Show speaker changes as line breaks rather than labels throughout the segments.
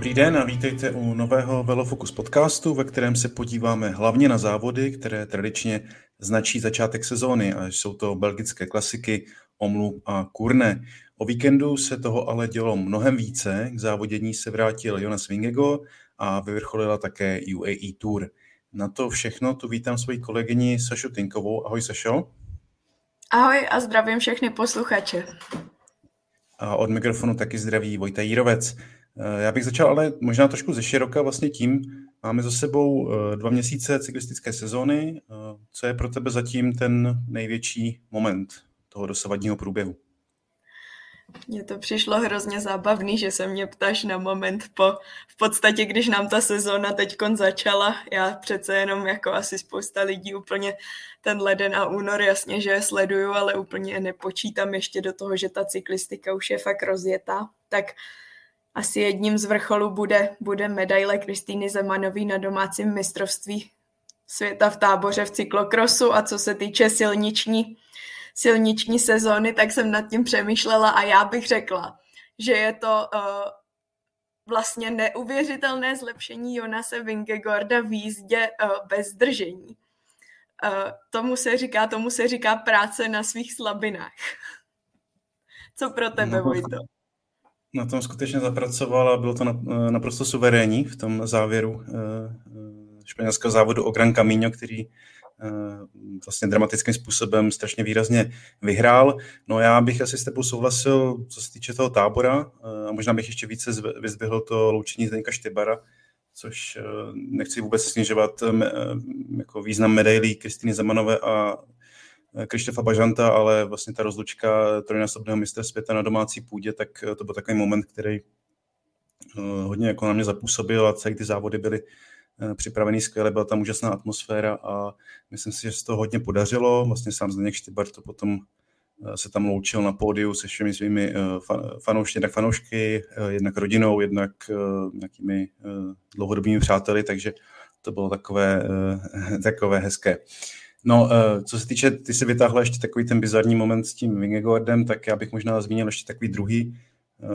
Dobrý den a vítejte u nového Velofocus podcastu, ve kterém se podíváme hlavně na závody, které tradičně značí začátek sezóny, a jsou to belgické klasiky, Omlu a Kurne. O víkendu se toho ale dělo mnohem více. K závodění se vrátil Jonas Vingego a vyvrcholila také UAE Tour. Na to všechno tu vítám svoji kolegyni Sašu Tinkovou. Ahoj Sašo.
Ahoj a zdravím všechny posluchače.
A od mikrofonu taky zdraví Vojta Jírovec. Eh, já bych začal ale možná trošku ze široka vlastně tím, máme za sebou eh, dva měsíce cyklistické sezóny. Eh, co je pro tebe zatím ten největší moment toho dosavadního průběhu?
Mně to přišlo hrozně zábavný, že se mě ptáš na moment po, v podstatě, když nám ta sezóna teď začala. Já přece jenom jako asi spousta lidí úplně ten leden a únor jasně, že je sleduju, ale úplně nepočítám ještě do toho, že ta cyklistika už je fakt rozjetá. Tak asi jedním z vrcholů bude, bude medaile Kristýny Zemanový na domácím mistrovství světa v táboře v cyklokrosu a co se týče silniční, silniční sezóny, tak jsem nad tím přemýšlela a já bych řekla, že je to uh, vlastně neuvěřitelné zlepšení Jonase Vingegorda v jízdě uh, bez držení. Uh, tomu se říká, tomu se říká práce na svých slabinách. Co pro tebe, no, Vojto?
Na tom skutečně zapracoval a bylo to eh, naprosto suverénní v tom závěru eh, eh, španělského závodu o Gran Camino, který vlastně dramatickým způsobem strašně výrazně vyhrál. No já bych asi s tebou souhlasil, co se týče toho tábora a možná bych ještě více vyzvihl to loučení Zdeňka Štybara, což nechci vůbec snižovat jako význam medailí Kristýny Zemanové a Krištofa Bažanta, ale vlastně ta rozlučka trojnásobného mistra světa na domácí půdě, tak eh, to byl takový moment, který eh, hodně jako na mě zapůsobil a celý ty závody byly připravený skvěle, byla tam úžasná atmosféra a myslím si, že se to hodně podařilo. Vlastně sám Zdeněk Štybar to potom se tam loučil na pódiu se všemi svými fanoušky, jednak fanoušky, jednak rodinou, jednak nějakými dlouhodobými přáteli, takže to bylo takové, takové hezké. No, uh, co se týče, ty si vytáhla ještě takový ten bizarní moment s tím Vingegordem, tak já bych možná zmínil ještě takový druhý uh,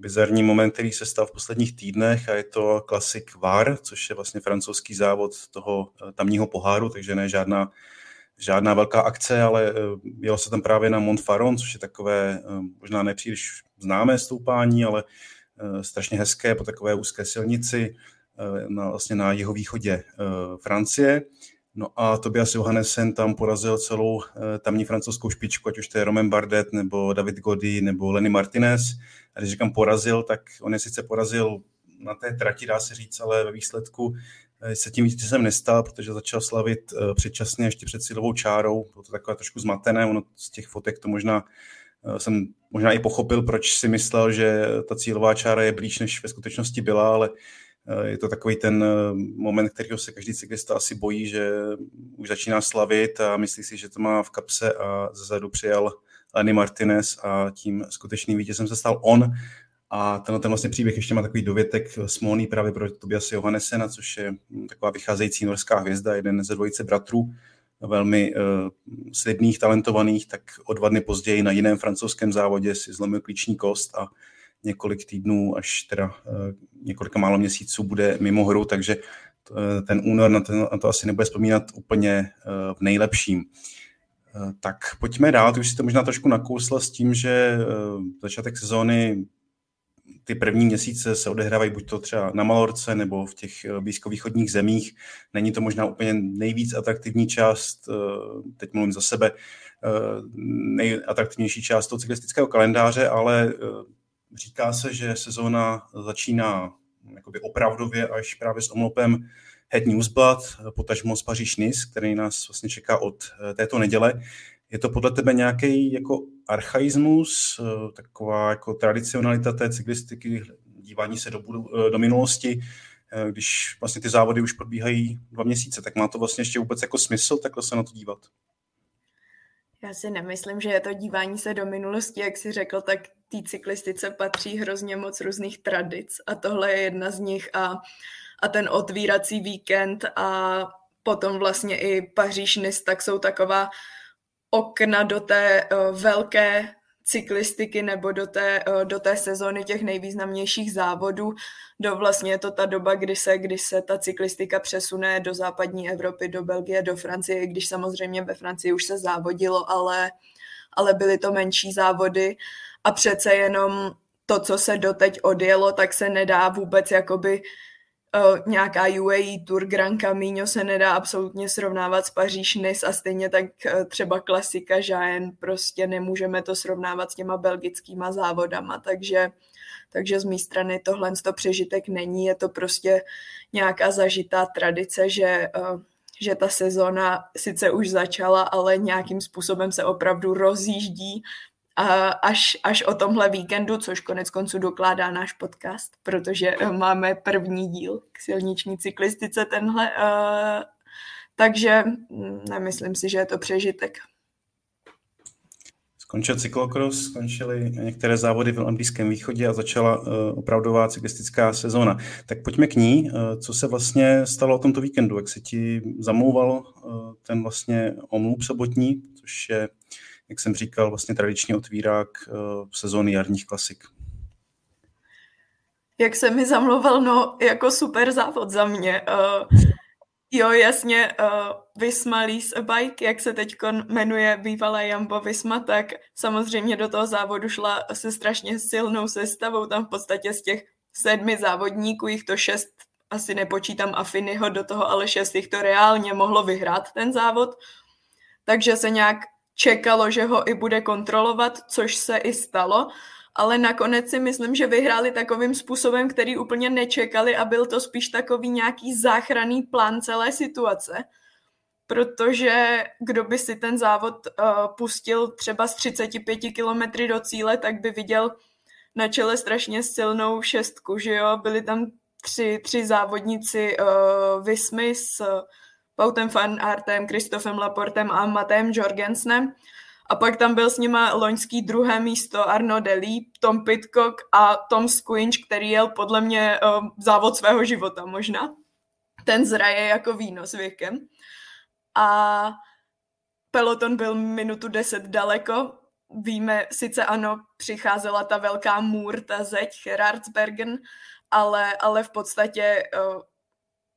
bizarní moment, který se stal v posledních týdnech a je to klasik VAR, což je vlastně francouzský závod toho uh, tamního poháru, takže ne žádná, žádná velká akce, ale jelo se tam právě na Montfaron, což je takové možná nepříliš známé stoupání, ale strašně hezké po takové úzké silnici na, vlastně na jeho východě uh, Francie. No a Tobias Johannesen tam porazil celou eh, tamní francouzskou špičku, ať už to je Roman Bardet, nebo David Gody, nebo Lenny Martinez. A když říkám porazil, tak on je sice porazil na té trati, dá se říct, ale ve výsledku eh, se tím vítězem nestal, protože začal slavit eh, předčasně ještě před cílovou čárou. Bylo to takové trošku zmatené, ono z těch fotek to možná jsem možná i pochopil, proč si myslel, že ta cílová čára je blíž, než ve skutečnosti byla, ale je to takový ten eh, moment, kterého se každý cyklista asi bojí, že už začíná slavit a myslí si, že to má v kapse a zezadu přijel Lenny Martinez a tím skutečným vítězem se stal on. A tenhle ten vlastně příběh ještě má takový dovětek smolný právě pro Tobias Johannesena, což je taková vycházející norská hvězda, jeden ze dvojice bratrů, velmi uh, slibných, talentovaných, tak o dva dny později na jiném francouzském závodě si zlomil klíční kost a několik týdnů až teda eh, několika málo měsíců bude mimo hru, takže eh, ten únor na, ten, na to asi nebude vzpomínat úplně eh, v nejlepším. Tak pojďme dál, ty už si to možná trošku nakousla s tím, že začátek sezóny ty první měsíce se odehrávají buď to třeba na Malorce nebo v těch blízkovýchodních zemích. Není to možná úplně nejvíc atraktivní část, teď mluvím za sebe, nejatraktivnější část toho cyklistického kalendáře, ale Říká se, že sezóna začíná jakoby opravdově až právě s omlopem Het Newsblad, potažmo z paříž nice který nás vlastně čeká od eh, této neděle. Je to podle tebe nějaký jako archaismus, eh, taková jako tradicionalita té cyklistiky, dívání se do, eh, do minulosti, když vlastně ty závody už probíhají dva měsíce, tak má to vlastně ještě vůbec jako smysl takhle se na to dívat?
Já si nemyslím, že je to dívání se do minulosti, jak si řekl, tak té cyklistice patří hrozně moc různých tradic a tohle je jedna z nich a, a ten otvírací víkend a potom vlastně i Paříž Nice, tak jsou taková okna do té uh, velké cyklistiky nebo do té, uh, do té sezóny těch nejvýznamnějších závodů. Do vlastně je to ta doba, kdy se, kdy se ta cyklistika přesune do západní Evropy, do Belgie, do Francie, když samozřejmě ve Francii už se závodilo, ale, ale byly to menší závody a přece jenom to, co se doteď odjelo, tak se nedá vůbec jakoby uh, nějaká UAE Tour Grand Camino se nedá absolutně srovnávat s Paříž Nice a stejně tak uh, třeba klasika Žájen, prostě nemůžeme to srovnávat s těma belgickýma závodama, takže takže z mé strany tohle to přežitek není, je to prostě nějaká zažitá tradice, že, uh, že ta sezona sice už začala, ale nějakým způsobem se opravdu rozjíždí až, až o tomhle víkendu, což konec konců dokládá náš podcast, protože eh, máme první díl k silniční cyklistice tenhle, uh, takže mm, nemyslím si, že je to přežitek.
Skončil cyklokros, skončily některé závody v Blízkém východě a začala uh, opravdová cyklistická sezóna. Tak pojďme k ní. Co se vlastně stalo o tomto víkendu? Jak se ti zamlouval ten vlastně omluv sobotní, což je jak jsem říkal, vlastně tradiční otvírák uh, sezóny jarních klasik.
Jak se mi zamlouval, no jako super závod za mě. Uh, jo, jasně, uh, Visma Lease a Bike, jak se teď jmenuje bývalá Jambo Visma, tak samozřejmě do toho závodu šla se strašně silnou sestavou, tam v podstatě z těch sedmi závodníků, jich to šest, asi nepočítám Afiniho do toho, ale šest jich to reálně mohlo vyhrát ten závod. Takže se nějak čekalo, že ho i bude kontrolovat, což se i stalo, ale nakonec si myslím, že vyhráli takovým způsobem, který úplně nečekali a byl to spíš takový nějaký záchranný plán celé situace, protože kdo by si ten závod uh, pustil třeba z 35 kilometry do cíle, tak by viděl na čele strašně silnou šestku, že jo, byli tam tři, tři závodníci uh, Vismy s Pautem Van Artem, Kristofem Laportem a Matem Jorgensnem. A pak tam byl s nima loňský druhé místo Arno Deli, Tom Pitcock a Tom Squinch, který jel podle mě uh, závod svého života možná. Ten zraje jako víno s věkem. A peloton byl minutu deset daleko. Víme, sice ano, přicházela ta velká můr, ta zeď Gerardsbergen, ale, ale v podstatě uh,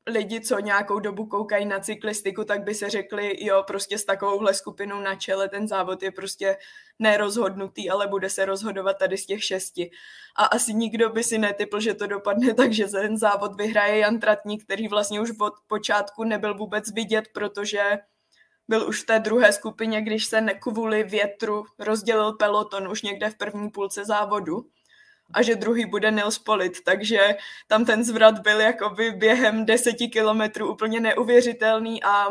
lidi, co nějakou dobu koukají na cyklistiku, tak by se řekli, jo, prostě s takovouhle skupinou na čele ten závod je prostě nerozhodnutý, ale bude se rozhodovat tady z těch šesti. A asi nikdo by si netypl, že to dopadne tak, že ten závod vyhraje Jan Tratník, který vlastně už od počátku nebyl vůbec vidět, protože byl už v té druhé skupině, když se kvůli větru rozdělil peloton už někde v první půlce závodu a že druhý bude Nils Polit, takže tam ten zvrat byl jakoby během deseti kilometrů úplně neuvěřitelný a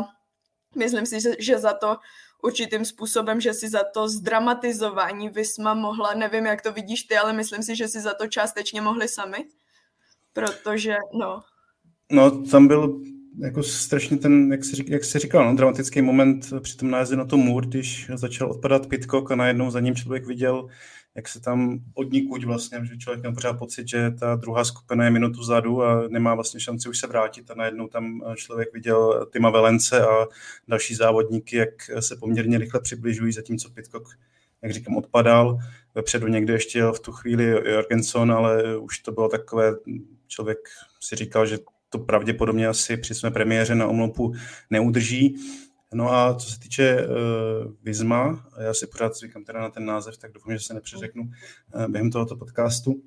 myslím si, že za to určitým způsobem, že si za to zdramatizování Visma mohla, nevím, jak to vidíš ty, ale myslím si, že si za to částečně mohli sami, protože, no.
No, tam byl jako strašně ten, jak jsi, jak jsi říkal, no, dramatický moment při tom nájezdu na to můr, když začal odpadat Pitcock a najednou za ním člověk viděl jak se tam odnikuť vlastně, že člověk měl pořád pocit, že ta druhá skupina je minutu zadu a nemá vlastně šanci už se vrátit a najednou tam člověk viděl Tima Velence a další závodníky, jak se poměrně rychle přibližují, zatímco Pitcock, jak říkám, odpadal. Vepředu někde ještě v tu chvíli Jorgenson, ale už to bylo takové, člověk si říkal, že to pravděpodobně asi při své premiéře na omlopu neudrží. No a co se týče uh, Vizma, já si pořád zvykám teda na ten název, tak doufám, že se nepřeřeknu uh, během tohoto podcastu.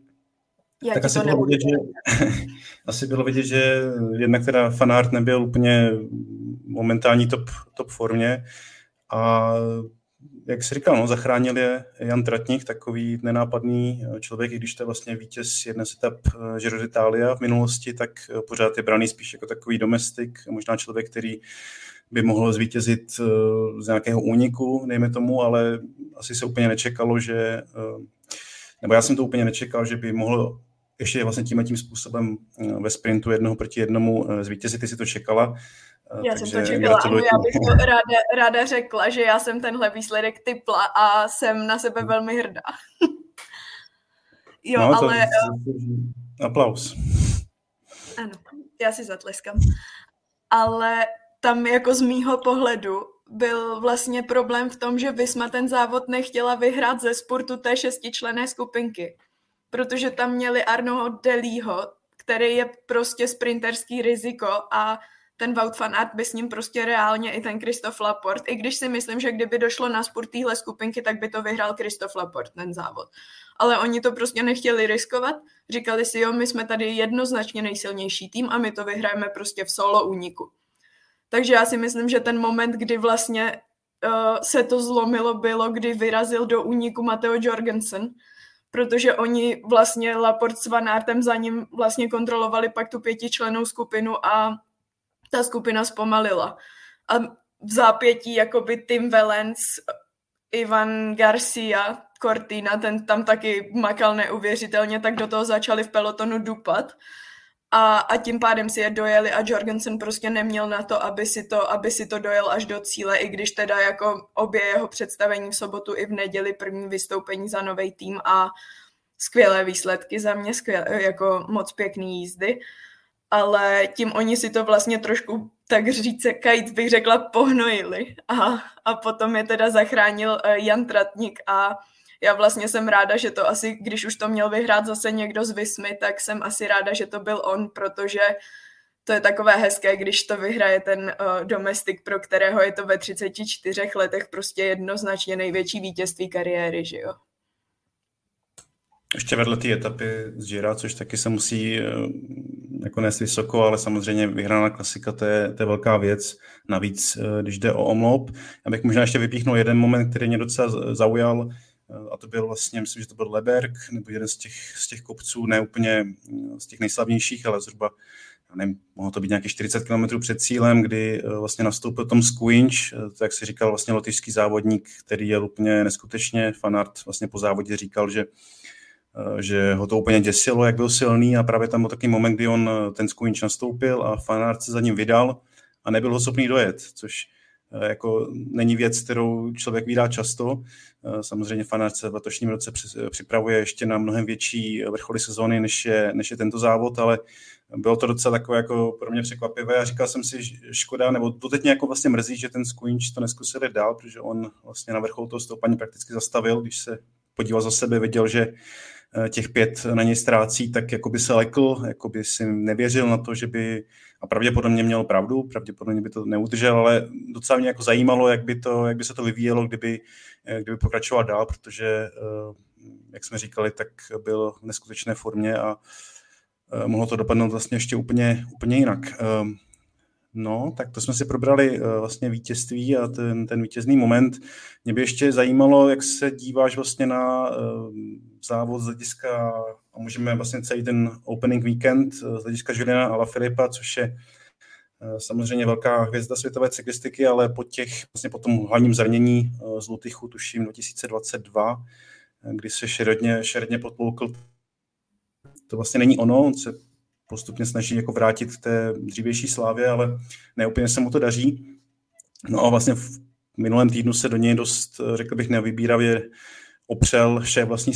Já tak asi bylo, vidět, že,
asi bylo vidět, že jednak teda fanart nebyl úplně momentální top, top formě a jak jsi říkal, no, zachránil je Jan Tratník, takový nenápadný člověk, i když to je vlastně vítěz jedné z etap eh, Giro d'Italia v minulosti, tak pořád je braný spíš jako takový domestik, možná člověk, který by mohlo zvítězit eh, z nějakého úniku, dejme tomu, ale asi se úplně nečekalo, že, eh, nebo já jsem to úplně nečekal, že by mohl ještě vlastně tím tím způsobem ve sprintu jednoho proti jednomu zvítězit, ty si to čekala.
Já jsem to čekala, ano, já bych to ráda, ráda řekla, že já jsem tenhle výsledek typla a jsem na sebe velmi hrdá. jo, no, ale...
To... Aplaus.
Ano, já si zatleskám. Ale tam jako z mýho pohledu byl vlastně problém v tom, že Visma ten závod nechtěla vyhrát ze sportu té šestičlené skupinky, protože tam měli Arnoho Delího, který je prostě sprinterský riziko a ten Wout van Aert by s ním prostě reálně i ten Christoph Laport, i když si myslím, že kdyby došlo na sport téhle skupinky, tak by to vyhrál Christoph Laport, ten závod. Ale oni to prostě nechtěli riskovat, říkali si, jo, my jsme tady jednoznačně nejsilnější tým a my to vyhrajeme prostě v solo úniku. Takže já si myslím, že ten moment, kdy vlastně uh, se to zlomilo, bylo, kdy vyrazil do úniku Mateo Jorgensen, protože oni vlastně Laport s Van Artem za ním vlastně kontrolovali pak tu pětičlenou skupinu a ta skupina zpomalila. A v zápětí jakoby Tim Valens, Ivan Garcia, Cortina, ten tam taky makal neuvěřitelně, tak do toho začali v pelotonu dupat. A, a tím pádem si je dojeli a Jorgensen prostě neměl na to, aby si to, aby si to dojel až do cíle, i když teda jako obě jeho představení v sobotu i v neděli první vystoupení za nový tým a skvělé výsledky za mě, skvělé, jako moc pěkný jízdy. Ale tím oni si to vlastně trošku, tak říct, kajt bych řekla, pohnojili. A, a potom je teda zachránil eh, Jan Tratník a já vlastně jsem ráda, že to asi, když už to měl vyhrát zase někdo z Vismy, tak jsem asi ráda, že to byl on, protože to je takové hezké, když to vyhraje ten uh, domestik, pro kterého je to ve 34 letech prostě jednoznačně největší vítězství kariéry, že jo.
Ještě vedle té etapy z Gira, což taky se musí eh, jako nést vysoko, ale samozřejmě vyhraná klasika, to je, to je velká věc. Navíc, eh, když jde o omlop, já bych možná ještě vypíchnul jeden moment, který mě docela zaujal, a to byl vlastně, myslím, že to byl Leberg, nebo jeden z těch, z těch kopců, ne úplně z těch nejslavnějších, ale zhruba nevím, mohlo to být nějakých 40 km před cílem, kdy vlastně nastoupil Tom Squinch, to, jak si říkal, vlastně lotyšský závodník, který je úplně neskutečně, fanart vlastně po závodě říkal, že Eh, že ho to úplně děsilo, jak byl silný a právě tam byl takový moment, kdy on eh, ten Squinch nastoupil a fanart se za ním vydal a nebyl ho schopný dojet, což eh, jako není věc, kterou člověk vydá často. Samozřejmě fanart se v letošním roce připravuje ještě na mnohem větší vrcholy sezóny, než je, než je tento závod, ale bylo to docela takové jako pro mě překvapivé a říkal jsem si, škoda, nebo to teď mě jako vlastně mrzí, že ten Squinch to neskusili dál, protože on vlastně na vrcholu toho stoupání prakticky zastavil, když se podíval za sebe, viděl, že Eh, těch pět na něj ztrácí, tak jako by se lekl, jako by si nevěřil na to, že by, a pravděpodobně měl pravdu, pravděpodobně by to neudržel, ale docela mě jako zajímalo, jak by, to, jak by se to vyvíjelo, kdyby, eh, kdyby pokračoval dál, protože, eh, jak jsme říkali, tak byl v neskutečné formě a mohlo to dopadnout vlastně ještě úplně, úplně jinak. No, tak to jsme si probrali vlastně vítězství a ten, ten vítězný moment. Mě by ještě zajímalo, jak se díváš vlastně na závod z hlediska, a můžeme vlastně celý ten opening weekend eh, z hlediska Juliana Ala Filipa, což je eh, samozřejmě velká hvězda světové cyklistiky, ale po těch, vlastně po tom hlavním zranění eh, z Lutychu, tuším 2022, kdy se šeredně, šeredně potloukl, to vlastně není ono, on se postupně snaží jako vrátit k té dřívější slávě, ale neúplně se mu to daří. No a vlastně v minulém týdnu se do něj dost, řekl bych, nevybíravě opřel šéf vlastní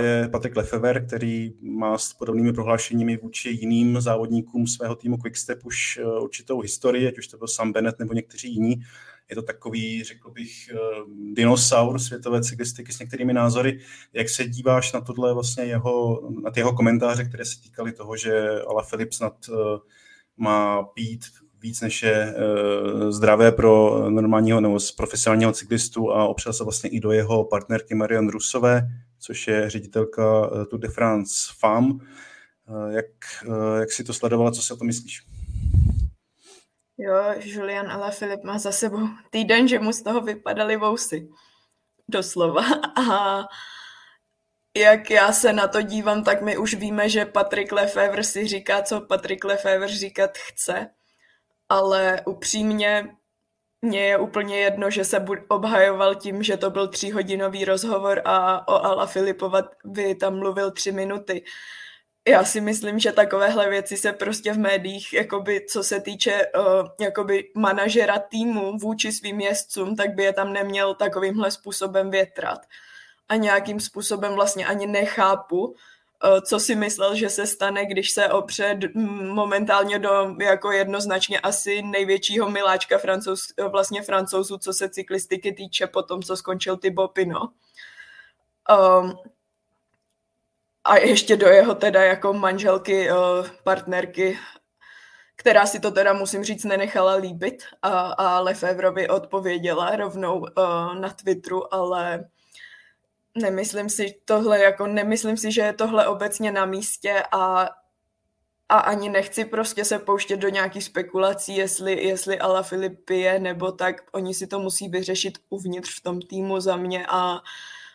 je Patrik Lefever, který má s podobnými prohlášeními vůči jiným závodníkům svého týmu Quickstep už eh, určitou historii, ať už to byl Sam Bennett nebo někteří jiní. Je to takový, řekl bych, eh, dinosaur světové cyklistiky s některými názory. Jak se díváš na tohle vlastně jeho, na ty jeho komentáře, které se týkaly toho, že Ala Filip snad eh, má pít víc než je zdravé pro normálního nebo profesionálního cyklistu a opřel se vlastně i do jeho partnerky Marion Rusové, což je ředitelka eh, Tour de France FAM. Eh, jak, eh, jak si to sledovala, co si o to myslíš?
Jo, Julian ale Filip má za sebou týden, že mu z toho vypadaly vousy. Doslova. A jak já se na to dívám, tak my už víme, že Patrick Lefevre si říká, co Patrick Lefevre říkat chce. Ale upřímně mně je úplně jedno, že se obhajoval tím, že to byl tříhodinový rozhovor a o Ala by tam mluvil tři minuty. Já si myslím, že takovéhle věci se prostě v médiích, jakoby, co se týče uh, jakoby manažera týmu vůči svým jezdcům, tak by je tam neměl takovýmhle způsobem větrat. A nějakým způsobem vlastně ani nechápu, Eh, co si myslel, že se stane, když se opře momentálně do jako jednoznačně asi největšího miláčka francouz, eh, vlastně francouzů, co se cyklistiky týče po tom, co skončil ty Bopino. Um, a ještě do jeho teda jako manželky, uh, partnerky, která si to teda musím říct nenechala líbit. A, a Lefevrovi odpověděla rovnou uh, na Twitteru, ale nemyslím si tohle, jako nemyslím si, že je tohle obecně na místě a, a ani nechci prostě se pouštět do nějakých spekulací, jestli, jestli Ala Filip je nebo tak, oni si to musí vyřešit uvnitř v tom týmu za mě a,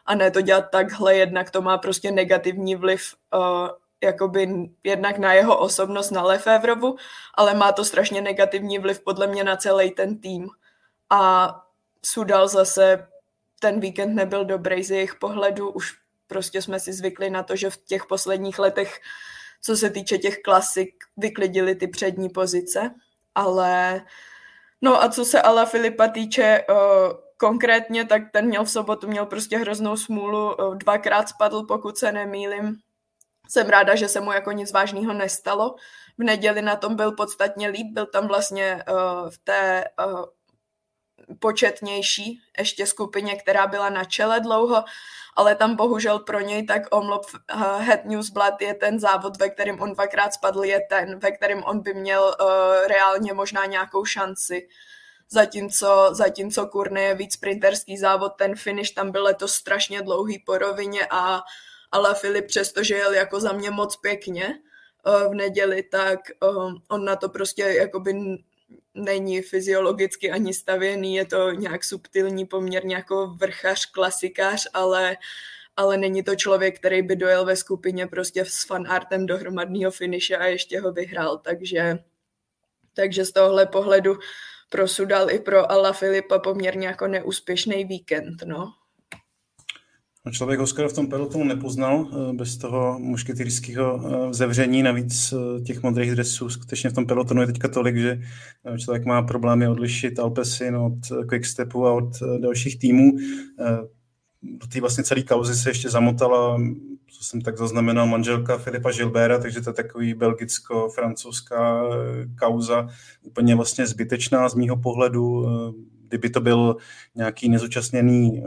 a ne to dělat takhle, jednak to má prostě negativní vliv uh, jakoby jednak na jeho osobnost, na Lefevrovu, ale má to strašně negativní vliv podle mě na celý ten tým. A Sudal zase ten víkend nebyl dobrý z jejich pohledu, už prostě jsme si zvykli na to, že v těch posledních letech, co se týče těch klasik, vyklidili ty přední pozice, ale no a co se Ala Filipa týče uh, konkrétně, tak ten měl v sobotu, měl prostě hroznou smůlu, uh, dvakrát spadl, pokud se nemýlim, jsem ráda, že se mu jako nic vážného nestalo. V neděli na tom byl podstatně líp, byl tam vlastně uh, v té uh, početnější ještě skupině, která byla na čele dlouho, ale tam bohužel pro něj tak omlop uh, Head Newsblad je ten závod, ve kterém on dvakrát spadl, je ten, ve kterém on by měl uh, reálně možná nějakou šanci. Zatímco, zatímco Kurny je víc sprinterský závod, ten finish tam byl letos strašně dlouhý po rovině a ale Filip přestože jel jako za mě moc pěkně uh, v neděli, tak uh, on na to prostě jakoby není fyziologicky ani stavěný, je to nějak subtilní, poměrně jako vrchař, klasikář, ale, ale není to člověk, který by dojel ve skupině prostě s fanartem do hromadného finiše a ještě ho vyhrál, takže, takže z tohohle pohledu pro Sudal i pro Ala Filipa poměrně jako neúspěšný víkend, no.
No člověk ho skoro v tom pelotonu nepoznal eh, bez toho mušketýrského eh, zavření, navíc eh, těch modrých dresů skutečně v tom pelotonu je teďka tolik, že člověk má problémy odlišit Alpesin od Quickstepu a od dalších týmů. Do té vlastně celé kauzy se ještě zamotala, co jsem tak zaznamenal, manželka Filipa Gilbera, takže to je takový belgicko-francouzská kauza, úplně vlastně zbytečná z mýho pohledu. Kdyby to byl nějaký nezúčastněný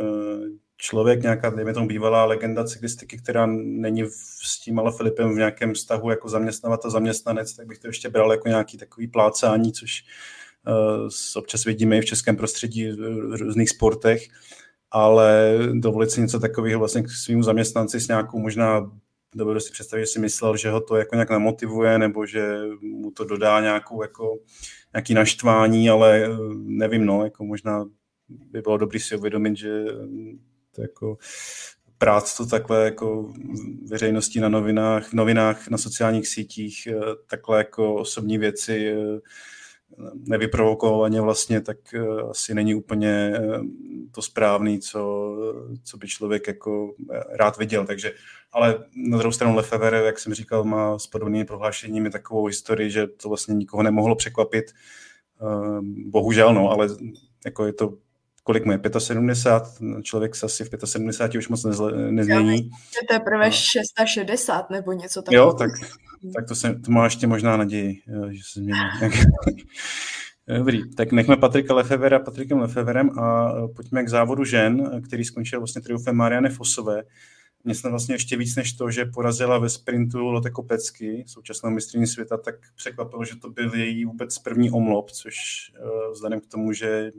člověk, nějaká, dejme tomu, bývalá legenda cyklistiky, která není s tím ale Filipem v nějakém vztahu jako zaměstnavatel, zaměstnanec, tak bych to ještě bral jako nějaký takový plácání, což občas vidíme i v českém prostředí v různých sportech, ale dovolit si něco takového vlastně k svým zaměstnanci s nějakou možná dovedu si představit, že si myslel, že ho to jako nějak namotivuje, nebo že mu to dodá nějakou jako, nějaký naštvání, ale eh, nevím, no, jako možná by bylo dobré si uvědomit, že to jako prát to takhle jako veřejností na novinách, v novinách, na sociálních sítích, eh, takhle jako osobní věci eh, nevyprovokovaně vlastně, tak eh, asi není úplně to správný, co, co by člověk jako rád viděl. Takže, ale na druhou stranu Lefever, jak jsem říkal, má s podobnými prohlášeními takovou historii, že to vlastně nikoho nemohlo překvapit. Bohužel, no, ale jako je to kolik mu je, 75, člověk se asi v 75 už moc nezle, nezmění.
Je to teprve no. 660 nebo něco takového.
Jo, tak, tak to, se, to má ještě možná naději, že se změní. Dobrý, tak nechme Patrika Lefevera Patrikem Lefeverem a pojďme k závodu žen, který skončil vlastně triumfem Mariany Fosové. Mě snad vlastně ještě víc než to, že porazila ve sprintu Lotte Kopecky, současnou mistrní světa, tak překvapilo, že to byl její vůbec první omlop, což vzhledem k tomu, že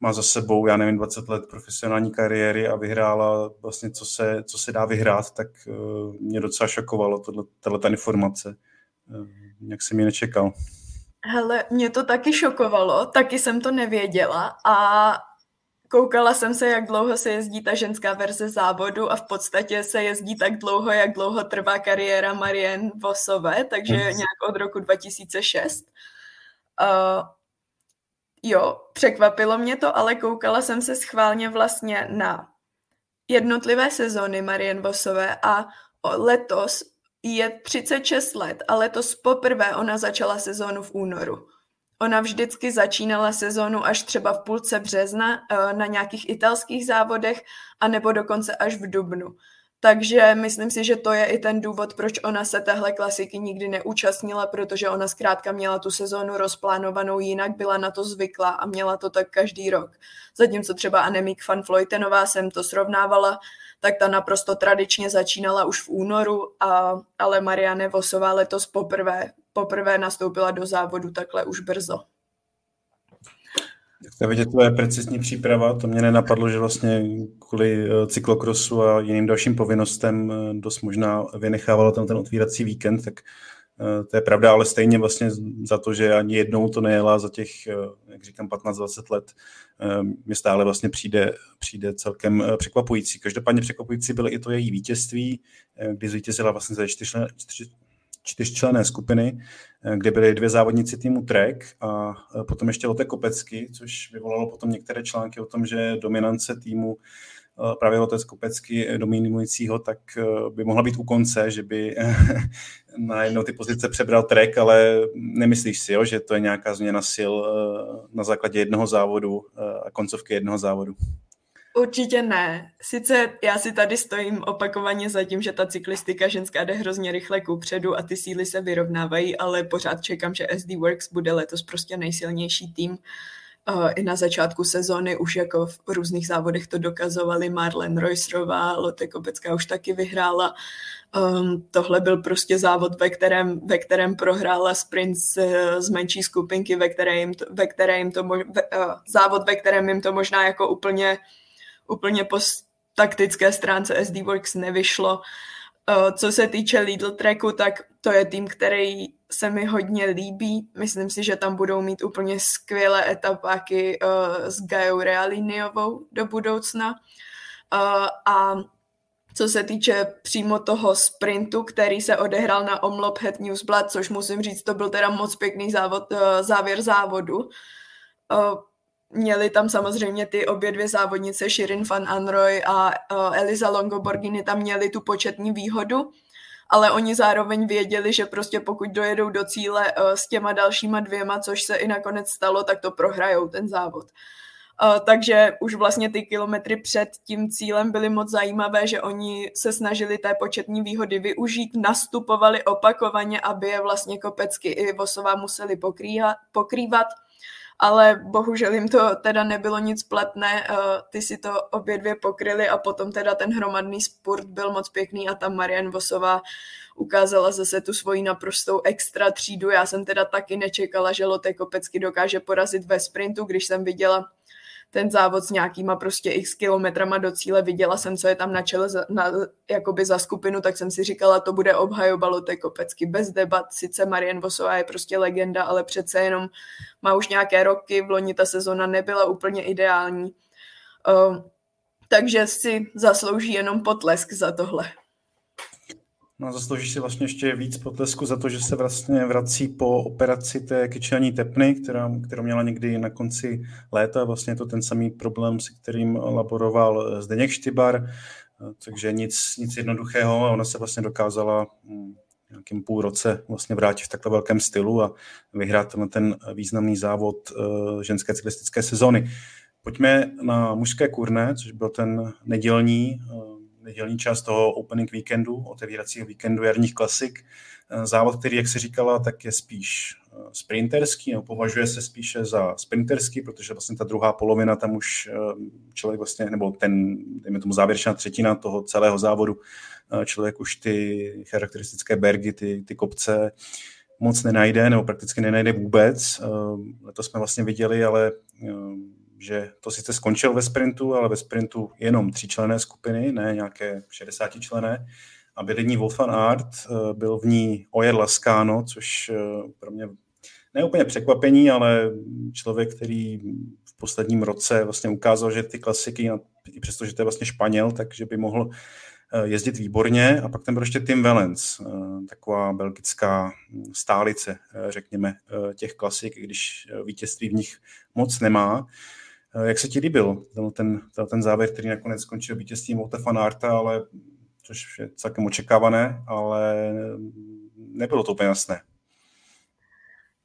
má za sebou, já nevím, 20 let profesionální kariéry a vyhrála vlastně, co se, co se dá vyhrát, tak uh, mě docela šokovalo tohle, tato informace. Uh, nějak jsem ji nečekal.
Hele, mě to taky šokovalo, taky jsem to nevěděla a koukala jsem se, jak dlouho se jezdí ta ženská verze závodu a v podstatě se jezdí tak dlouho, jak dlouho trvá kariéra Marianne Vosové, takže hmm. nějak od roku 2006. Uh, jo, překvapilo mě to, ale koukala jsem se schválně vlastně na jednotlivé sezóny Marian Vosové a letos je 36 let a letos poprvé ona začala sezónu v únoru. Ona vždycky začínala sezónu až třeba v půlce března eh, na nějakých italských závodech a nebo dokonce až v dubnu. Takže myslím si, že to je i ten důvod, proč ona se téhle klasiky nikdy neúčastnila, protože ona zkrátka měla tu sezónu rozplánovanou jinak, byla na to zvyklá a měla to tak každý rok. Zatímco třeba Anemik van Floytenová jsem to srovnávala, tak ta naprosto tradičně začínala už v únoru, a, ale Marianne Vosová letos poprvé, poprvé nastoupila do závodu takhle už brzo.
Tak to je vidět precizní příprava, to mě nenapadlo, že vlastně kvůli eh, cyklokrosu a jiným dalším povinnostem eh, dost možná vynechávalo tam ten otvírací víkend, tak eh, to je pravda, ale stejně vlastně za to, že ani jednou to nejela za těch, jak říkám, 15-20 let, mi stále vlastně přijde, přijde celkem překvapující. Každopádně překvapující bylo i to její vítězství, kdy zvítězila vlastně za čtyřčlené skupiny, eh, kde byly dvě závodníci týmu Trek a eh, potom ještě Lotte Kopecky, což vyvolalo potom některé články o tom, že dominance týmu eh, právě Lotte Kopecky dominujícího, tak by mohla být u konce, že by na jednou ty pozice přebral Trek, ale nemyslíš si, jo, že to je nějaká změna sil na základě jednoho závodu a koncovky jednoho závodu?
Určitě ne. Sice já si tady stojím opakovaně za tím, že ta cyklistika ženská jde hrozně rychle předu a ty síly se vyrovnávají, ale pořád čekám, že SD Works bude letos prostě nejsilnější tým. Uh, I na začátku sezóny už jako v různých závodech to dokazovali Marlen Reusrová, Lotte Kopecká už taky vyhrála. Um, tohle byl prostě závod, ve kterém, ve kterém prohrála sprint z, z menší skupinky, ve které jim to, ve které jim to ve, uh, závod, ve kterém jim to možná jako úplně úplně po taktické stránce SD Works nevyšlo. Eh, co se týče Lidl Tracku, tak to je tým, který se mi hodně líbí. Myslím si, že tam budou mít úplně skvělé etapáky eh, s Gajou Realiniovou do budoucna. Eh, a co se týče přímo toho sprintu, který se odehrál na Omlop Head Newsblad, což musím říct, to byl teda moc pěkný závod, závěr závodu Měli tam samozřejmě ty obě dvě závodnice, Shirin van Anroy a uh, Eliza Longoborgini, tam měli tu početní výhodu, ale oni zároveň věděli, že prostě pokud dojedou do cíle uh, s těma dalšíma dvěma, což se i nakonec stalo, tak to prohrajou ten závod. Uh, takže už vlastně ty kilometry před tím cílem byly moc zajímavé, že oni se snažili té početní výhody využít, nastupovali opakovaně, aby je vlastně Kopecky i Vosová museli pokrývat, pokrývat ale bohužel jim to teda nebylo nic platné, eh, ty si to obě dvě pokryly a potom teda ten hromadný sport byl moc pěkný a tam Marian Vosová ukázala zase tu svoji naprostou extra třídu. Já jsem teda taky nečekala, že Lotte Kopecky dokáže porazit ve sprintu, když jsem viděla ten závod s nějakýma prostě x kilometrama do cíle, viděla jsem, co je tam na čele za, na, jakoby za skupinu, tak jsem si říkala, to bude obhajoba Lotte Kopecky bez debat, sice Marian Vosová je prostě legenda, ale přece jenom má už nějaké roky, v loni ta sezona nebyla úplně ideální, uh, takže si zaslouží jenom potlesk za tohle.
No zaslouží si vlastně ještě víc potlesku za to, že se vlastně vrací po operaci té kyčelní tepny, která, kterou měla někdy na konci léta. Vlastně je to ten samý problém, se kterým laboroval Zdeněk Štybar, takže nic, nic jednoduchého a ona se vlastně dokázala hm, nějakým půl roce vlastně vrátit v takhle velkém stylu a vyhrát na ten významný závod eh, ženské cyklistické sezony. Pojďme na mužské kurné, což byl ten nedělní eh, nedělní část toho opening weekendu, otevíracího víkendu jarních klasik. Eh, závod, který, jak se říkala, tak je spíš eh, sprinterský, nebo považuje se spíše za sprinterský, protože vlastně ta druhá polovina tam už eh, člověk vlastně, nebo ten, dejme tomu závěrečná třetina toho celého závodu, člověk už ty charakteristické bergy, ty, ty kopce moc nenajde, nebo prakticky nenajde vůbec. To jsme vlastně viděli, ale že to sice skončil ve sprintu, ale ve sprintu jenom tříčlené skupiny, ne nějaké 60 člené. A vedení Wolfan Art eh, byl v ní Ojer Lascano, což eh, pro mě ne úplně překvapení, ale člověk, který v posledním roce vlastně ukázal, že ty klasiky, i přesto, že to je vlastně Španěl, takže by mohl jezdit výborně. A pak tam byl ještě Tim Valens, taková belgická stálice, řekněme, těch klasik, když vítězství v nich moc nemá. Jak se ti líbil ten, ten závěr, který nakonec skončil vítězstvím Woute van Arta, ale což je celkem očekávané, ale nebylo to úplně jasné.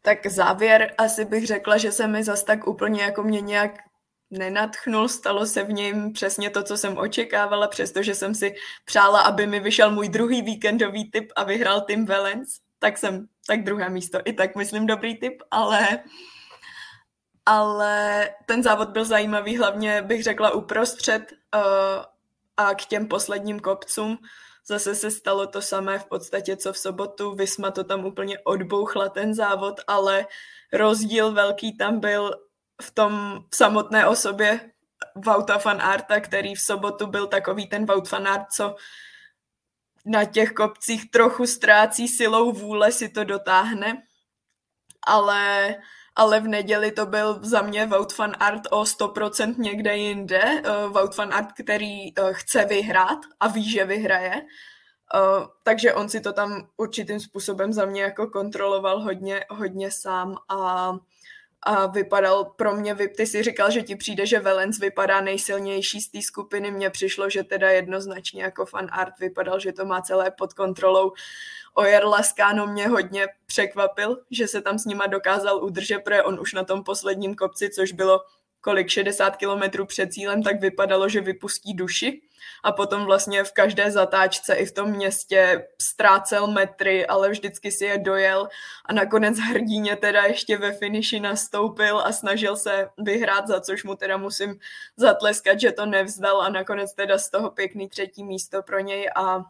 Tak závěr asi bych řekla, že se mi zas tak úplně jako mě nějak nenatchnul, stalo se v něm přesně to, co jsem očekávala, přestože jsem si přála, aby mi vyšel můj druhý víkendový typ a vyhrál Tim Valens, tak jsem, tak druhé místo, i tak myslím dobrý typ, ale ale ten závod byl zajímavý, hlavně bych řekla uprostřed uh, a k těm posledním kopcům zase se stalo to samé v podstatě, co v sobotu. Vysma to tam úplně odbouchla ten závod, ale rozdíl velký tam byl v tom v samotné osobě Vauta van Arta, který v sobotu byl takový ten Vaut van Art, co na těch kopcích trochu ztrácí silou vůle si to dotáhne, ale ale v neděli to byl za mě Wout van Art o 100% někde jinde. Uh, Wout van Art, který uh, chce vyhrát a ví, že vyhraje. Uh, takže on si to tam určitým způsobem za mě jako kontroloval hodně, hodně sám a a vypadal pro mě, ty si říkal, že ti přijde, že Valens vypadá nejsilnější z té skupiny, mně přišlo, že teda jednoznačně jako fan art vypadal, že to má celé pod kontrolou. Ojer Lascano mě hodně překvapil, že se tam s nima dokázal udržet, protože on už na tom posledním kopci, což bylo kolik 60 kilometrů před cílem, tak vypadalo, že vypustí duši. A potom vlastně v každé zatáčce i v tom městě ztrácel metry, ale vždycky si je dojel. A nakonec hrdině teda ještě ve finiši nastoupil a snažil se vyhrát, za což mu teda musím zatleskat, že to nevzdal. A nakonec teda z toho pěkný třetí místo pro něj a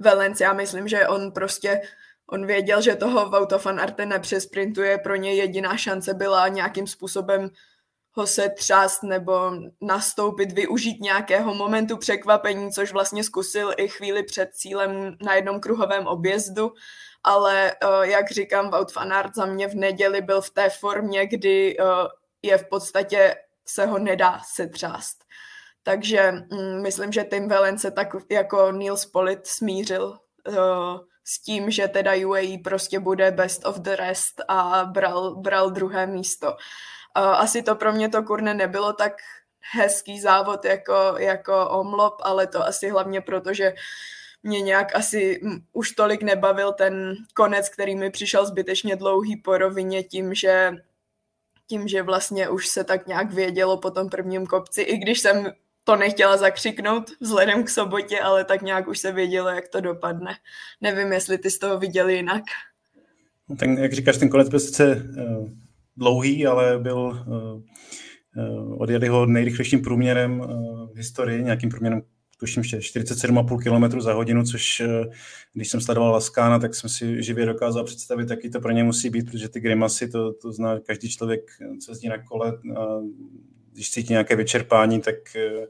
Valence, já myslím, že on prostě on věděl, že toho Vauto van Arte nepřesprintuje, pro něj jediná šance byla nějakým způsobem ho se třást nebo nastoupit, využít nějakého momentu překvapení, což vlastně zkusil i chvíli před cílem na jednom kruhovém objezdu, ale eh, jak říkám, Wout van Aert za mě v neděli byl v té formě, kdy eh, je v podstatě se ho nedá se třást. Takže mm, myslím, že Tim Velen se tak jako Neil Spolit smířil uh, s tím, že teda UAE prostě bude best of the rest a bral, bral druhé místo. Uh, asi to pro mě to kurne nebylo tak hezký závod jako, jako omlop, ale to asi hlavně proto, že mě nějak asi už tolik nebavil ten konec, který mi přišel zbytečně dlouhý po rovině tím, že tím, že vlastně už se tak nějak vědělo po tom prvním kopci, i když jsem to nechtěla zakřiknout vzhledem k sobotě, ale tak nějak už se vědělo, jak to dopadne. Nevím, jestli ty z toho viděli jinak.
Ten, jak říkáš, ten konec byl sice uh, dlouhý, ale byl uh, uh, odjeli ho nejrychlejším průměrem uh, v historii, nějakým průměrem tuším 47,5 km za hodinu, což když jsem sledoval Laskána, tak jsem si živě dokázal představit, jaký to pro ně musí být, protože ty grimasy, to, to zná každý člověk, co jezdí na kole, a když cítí nějaké vyčerpání, tak, eh,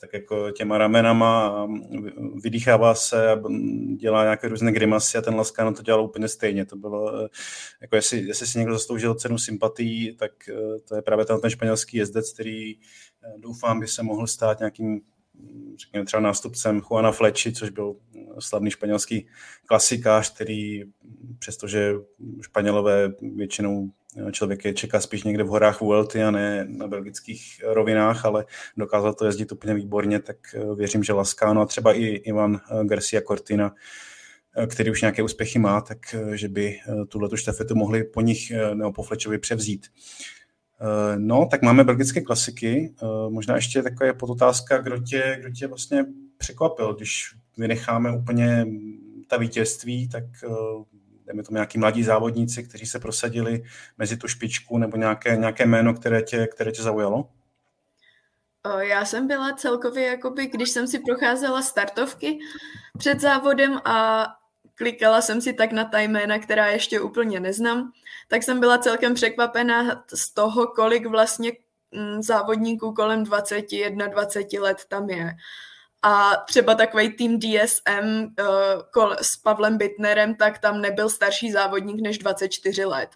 tak jako těma ramenama vydýchává se a dělá nějaké různé grimasy a ten Laskano to dělal úplně stejně. To bylo, eh, jako jestli, jestli si někdo zasloužil cenu sympatí, tak eh, to je právě ten, ten španělský jezdec, který doufám by se mohl stát nějakým řekněme třeba nástupcem Juana Fleči, což byl slavný španělský klasikář, který přestože Španělové většinou člověk je čeká spíš někde v horách Vuelty a ne na belgických rovinách, ale dokázal to jezdit úplně výborně, tak eh, věřím, že Lascano a třeba i Ivan eh, Garcia Cortina, eh, který už nějaké úspěchy má, tak že by tuhle štafetu mohli po nich nebo po Flečovi převzít. No, tak máme belgické klasiky. Možná ještě taková podotázka, kdo tě, kdo tě vlastně překvapil, když vynecháme úplně ta vítězství, tak dejme tomu nějaký mladí závodníci, kteří se prosadili mezi tu špičku nebo nějaké, nějaké jméno, které tě, které tě zaujalo?
Já jsem byla celkově, jakoby, když jsem si procházela startovky před závodem a klikala jsem si tak na ta jména, která ještě úplně neznám, tak jsem byla celkem překvapená z toho, kolik vlastně mm, závodníků kolem 21-20 let tam je. A třeba takový tým DSM uh, s Pavlem Bitnerem, tak tam nebyl starší závodník než 24 let.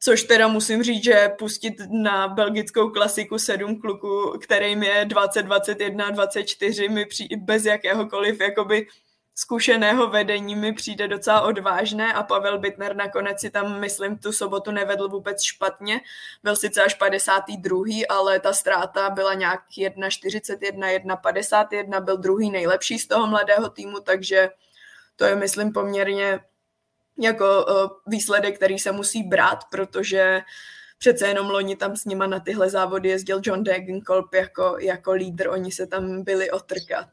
Což teda musím říct, že pustit na belgickou klasiku sedm kluků, kterým je 20, 21, 24, mi přijde bez jakéhokoliv jakoby zkušeného vedení mi přijde docela odvážné a Pavel Bitner nakonec si tam, myslím, tu sobotu nevedl vůbec špatně. Byl sice až 52., ale ta ztráta byla nějak 1,41, 1,51, byl druhý nejlepší z toho mladého týmu, takže to je, myslím, poměrně jako uh, výsledek, který se musí brát, protože přece jenom loni tam s nima na tyhle závody jezdil John Degenkolb jako, jako lídr, oni se tam byli otrkat.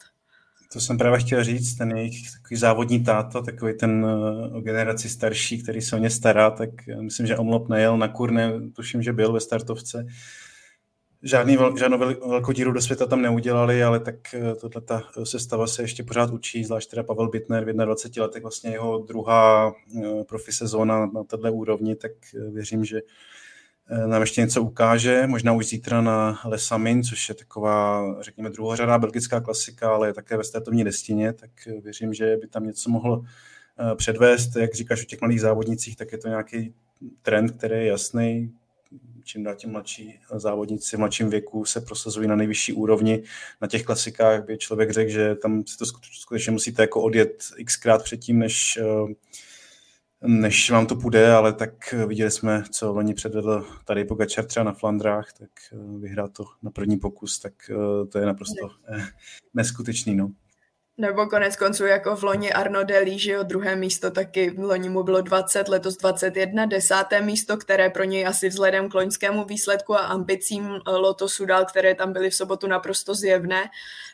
To jsem právě chtěl říct, ten jejich takový závodní táta, takový ten uh, o generaci starší, který se o ně stará, tak myslím, že Omlop nejel na kurne, tuším, že byl ve startovce. Žádný žádnou vel, velkou díru do světa tam neudělali, ale tak uh, tohle ta sestava se ještě pořád učí, zvlášť teda Pavel Bitner v 21 letech, vlastně jeho druhá uh, profi sezóna na, této úrovni, tak věřím, že Eh, nám ještě něco ukáže, možná už zítra na Lesamin, což je taková, řekněme, druhořadá belgická klasika, ale je také ve startovní destině, tak eh, věřím, že by tam něco mohl eh, předvést. Jak říkáš o těch mladých závodnicích, tak je to nějaký trend, který je jasný. Čím dál tím mladší závodníci v mladším věku se prosazují na nejvyšší úrovni. Na těch klasikách by člověk řekl, že tam si to skutečně musíte jako odjet xkrát předtím, než než vám to půjde, ale tak viděli jsme, co loni předvedl tady Pogačar třeba na Flandrách, tak eh, vyhrát to na první pokus, tak eh, to je naprosto eh, neskutečný. No.
Nebo konec konců jako v loni Arno Deli, že jo, druhé místo taky v loni mu bylo 20, letos 21, desáté místo, které pro něj asi vzhledem k loňskému výsledku a ambicím Lotosu dal, které tam byly v sobotu naprosto zjevné,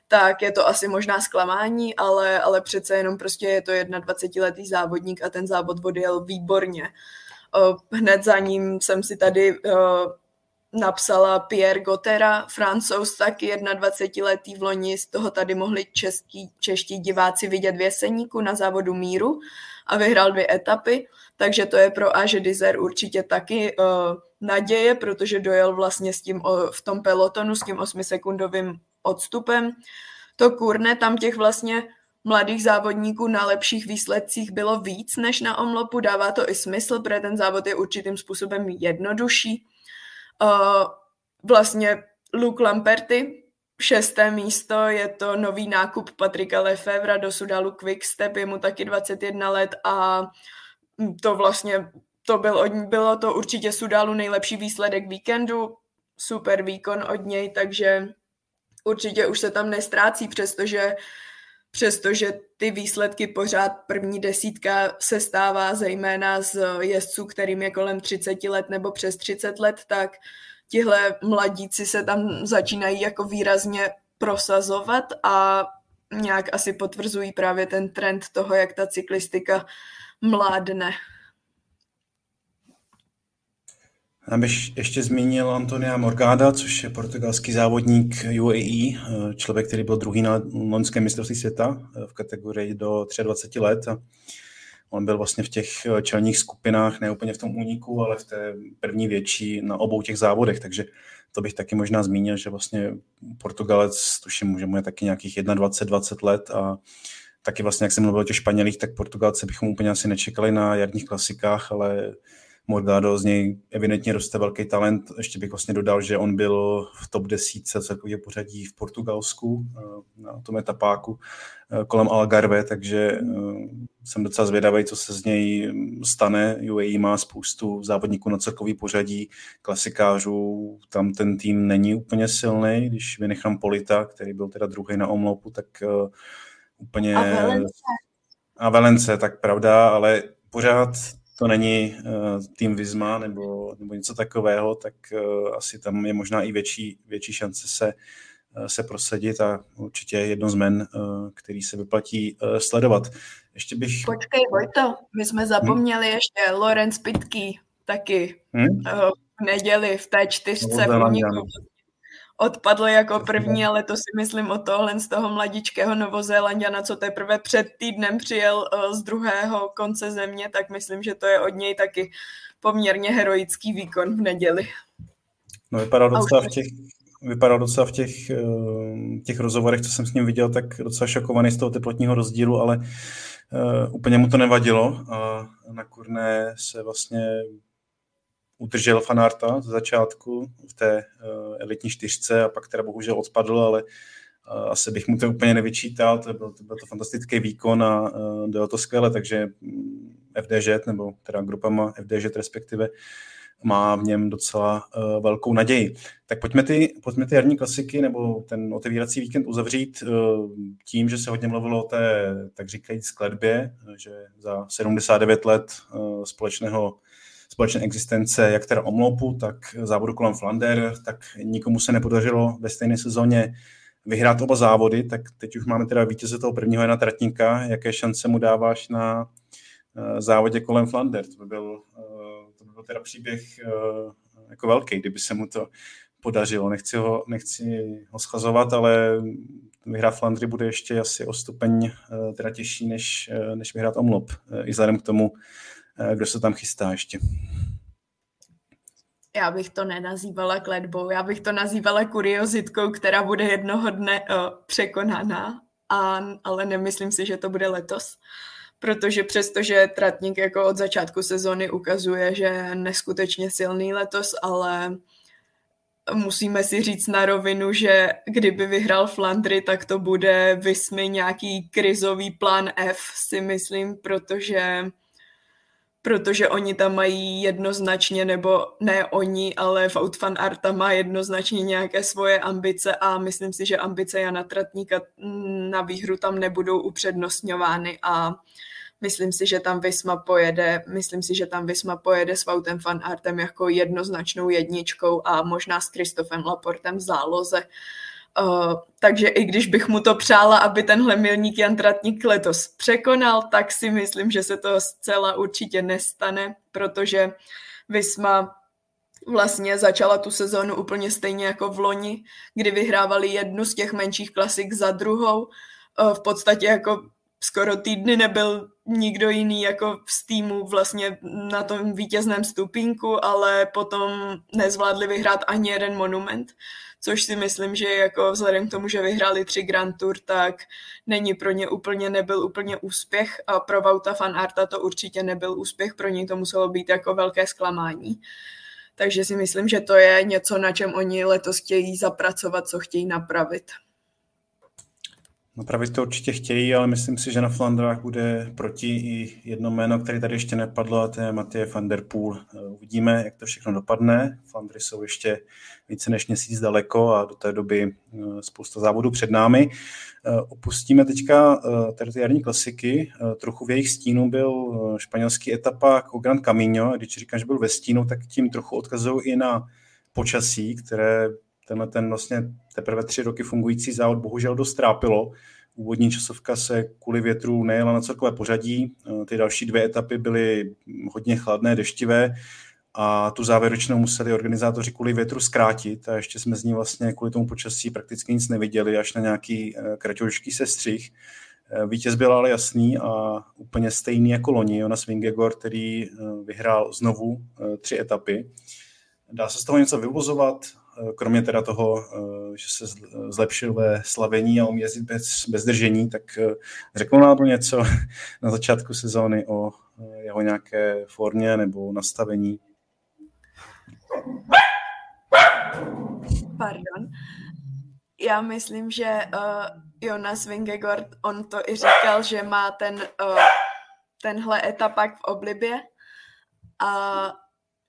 tak je to asi možná zklamání, ale, ale přece jenom prostě je to 21-letý závodník a ten závod odjel výborně. Hned za ním jsem si tady napsala Pierre Gotera, francouz, taky 21-letý v loni, z toho tady mohli český, čeští diváci vidět v Jeseníku na závodu Míru a vyhrál dvě etapy, takže to je pro Age Dizer určitě taky uh, naděje, protože dojel vlastně s tím uh, v tom pelotonu s tím 8-sekundovým odstupem. To kurne, tam těch vlastně mladých závodníků na lepších výsledcích bylo víc než na omlopu, dává to i smysl, protože ten závod je určitým způsobem jednodušší. Uh, vlastně Luke Lamperty, šesté místo, je to nový nákup Patrika Lefevra do Sudalu Quickstep, je mu taky 21 let a to vlastně to byl, bylo to určitě Sudalu nejlepší výsledek víkendu, super výkon od něj, takže určitě už se tam nestrácí, přestože přestože ty výsledky pořád první desítka se stává zejména z jezdců, kterým je kolem 30 let nebo přes 30 let, tak tihle mladíci se tam začínají jako výrazně prosazovat a nějak asi potvrzují právě ten trend toho, jak ta cyklistika mládne.
Já bych ještě zmínil Antonia Morgada, což je portugalský závodník UAE, člověk, který byl druhý na loňském mistrovství světa eh, v kategorii do 23 let. On byl vlastně v těch eh, čelních skupinách, ne úplně v tom úniku, ale v té první větší na obou těch závodech, takže to bych taky možná zmínil, že vlastně Portugalec, tuším, že mu je taky nějakých 21-20 let a taky vlastně, jak jsem mluvil o těch Španělích, tak Portugalce bychom úplně asi nečekali na jarních klasikách, ale Morgado, z něj evidentně roste velký talent. Ještě bych vlastně dodal, že on byl v top 10 celkově pořadí v Portugalsku eh, na tom etapáku eh, kolem Algarve, takže eh, jsem docela zvědavý, co se z něj stane. UAE má spoustu závodníků na celkový pořadí, klasikářů, tam ten tým není úplně silný, když vynechám Polita, který byl teda druhý na omloupu, tak úplně... A Valence. A Valence, tak pravda, ale pořád to není uh, tým Vizma nebo, nebo něco takového, tak uh, asi tam je možná i větší, větší šance se, uh, se prosadit a určitě jedno z men, uh, který se vyplatí uh, sledovat. Ještě bych...
Počkej, Vojto, my jsme zapomněli hmm? ještě Lorenz Pitky taky hmm? uh, v neděli v té čtyřce v odpadl jako první, ale to si myslím o tohle z toho mladičkého Novozélandiana, co teprve před týdnem přijel eh, z druhého konce země, tak myslím, že to je od něj taky poměrně heroický výkon v neděli.
No vypadal docela v těch, vypadal docela v těch, eh, těch rozhovorech, co jsem s ním viděl, tak docela šokovaný z toho teplotního rozdílu, ale uh, úplně mu to nevadilo a na kurné se vlastně udržel Fanarta z začátku v té elitní čtyřce a pak teda bohužel odpadl, ale asi bych mu to úplně nevyčítal, to byl to, byl to fantastický výkon a bylo to skvěle, takže mm, FDŽ, nebo teda grupama FDŽ respektive, má v něm docela uh, velkou naději. Tak pojďme ty, pojďme ty jarní klasiky nebo ten otevírací víkend uzavřít uh, tím, že se hodně mluvilo o té, tak říkajíc, skladbě, že za 79 let uh, společného společné existence jak teda Omlopu, tak závodu kolem Flander, tak nikomu se nepodařilo ve stejné sezóně vyhrát oba závody, tak teď už máme teda vítěze toho prvního Jana Tratníka. Jaké šance mu dáváš na závodě kolem Flander? To by byl byl teda příběh uh, jako velký, kdyby se mu to podařilo. Nechci ho, nechci ho schazovat, ale vyhrát Flandry bude ještě asi o stupeň teda těžší, než, než vyhrát Omlop. I vzhledem k tomu, kdo se tam chystá ještě.
Já bych to nenazývala kledbou, já bych to nazývala kuriozitkou, která bude jednoho dne uh, překonaná, a, ale nemyslím si, že to bude letos. Protože přestože Tratník jako od začátku sezony ukazuje, že je neskutečně silný letos, ale musíme si říct na rovinu, že kdyby vyhrál Flandry, tak to bude vysmy nějaký krizový plán F, si myslím, protože protože oni tam mají jednoznačně, nebo ne oni, ale Fan Arta má jednoznačně nějaké svoje ambice a myslím si, že ambice Jana Tratníka na výhru tam nebudou upřednostňovány a Myslím si, že tam Visma pojede, myslím si, že tam Visma pojede s Voutem Van Artem jako jednoznačnou jedničkou a možná s Kristofem Laportem v záloze. Takže i když bych mu to přála, aby tenhle milník Jan Tratník letos překonal, tak si myslím, že se to zcela určitě nestane, protože Visma vlastně začala tu sezónu úplně stejně jako v loni, kdy vyhrávali jednu z těch menších klasik za druhou. Uh, v podstatě jako skoro týdny nebyl nikdo jiný jako z týmu vlastně na tom vítězném stupínku, ale potom nezvládli vyhrát ani jeden monument, což si myslím, že jako vzhledem k tomu, že vyhráli tři Grand Tour, tak není pro ně úplně, nebyl úplně úspěch a pro Vauta Fan Arta to určitě nebyl úspěch, pro ně to muselo být jako velké zklamání. Takže si myslím, že to je něco, na čem oni letos chtějí zapracovat, co chtějí napravit.
Napravit to určitě chtějí, ale myslím si, že na Flandrách bude proti i jedno jméno, které tady ještě nepadlo, a to je Matěj van der Poel. Uvidíme, jak to všechno dopadne. Flandry jsou ještě více než měsíc daleko a do té doby eh, spousta závodů před námi. Eh, opustíme teďka eh, tady ty jarní klasiky. Trochu v jejich stínu byl španělský etapa Grand Camino. Když říkám, že byl ve stínu, tak tím trochu odkazují i na počasí, které tenhle ten vlastně teprve tři roky fungující závod bohužel dost trápilo. Úvodní časovka se kvůli větru nejela na celkové pořadí, eh, ty další dvě etapy byly hodně chladné, deštivé a tu závěrečnou museli organizátoři kvůli větru zkrátit a ještě jsme z ní vlastně kvůli tomu počasí prakticky nic neviděli, až na nějaký eh, kratěušký sestřih. Eh, vítěz byl ale jasný a úplně stejný jako loni, Jonas Vingegor, který vyhrál znovu tři etapy. Dá se z toho něco vyvozovat? Eh, kromě teda toho, eh, že se zlepšil ve slavení a umí jezdit bez, bez držení, tak eh, řekl nám něco na začátku sezóny o jeho nějaké formě nebo nastavení?
Pardon. Já myslím, že uh, Jonas Vingegaard, on to i říkal, že má ten, uh, tenhle etapak v oblibě a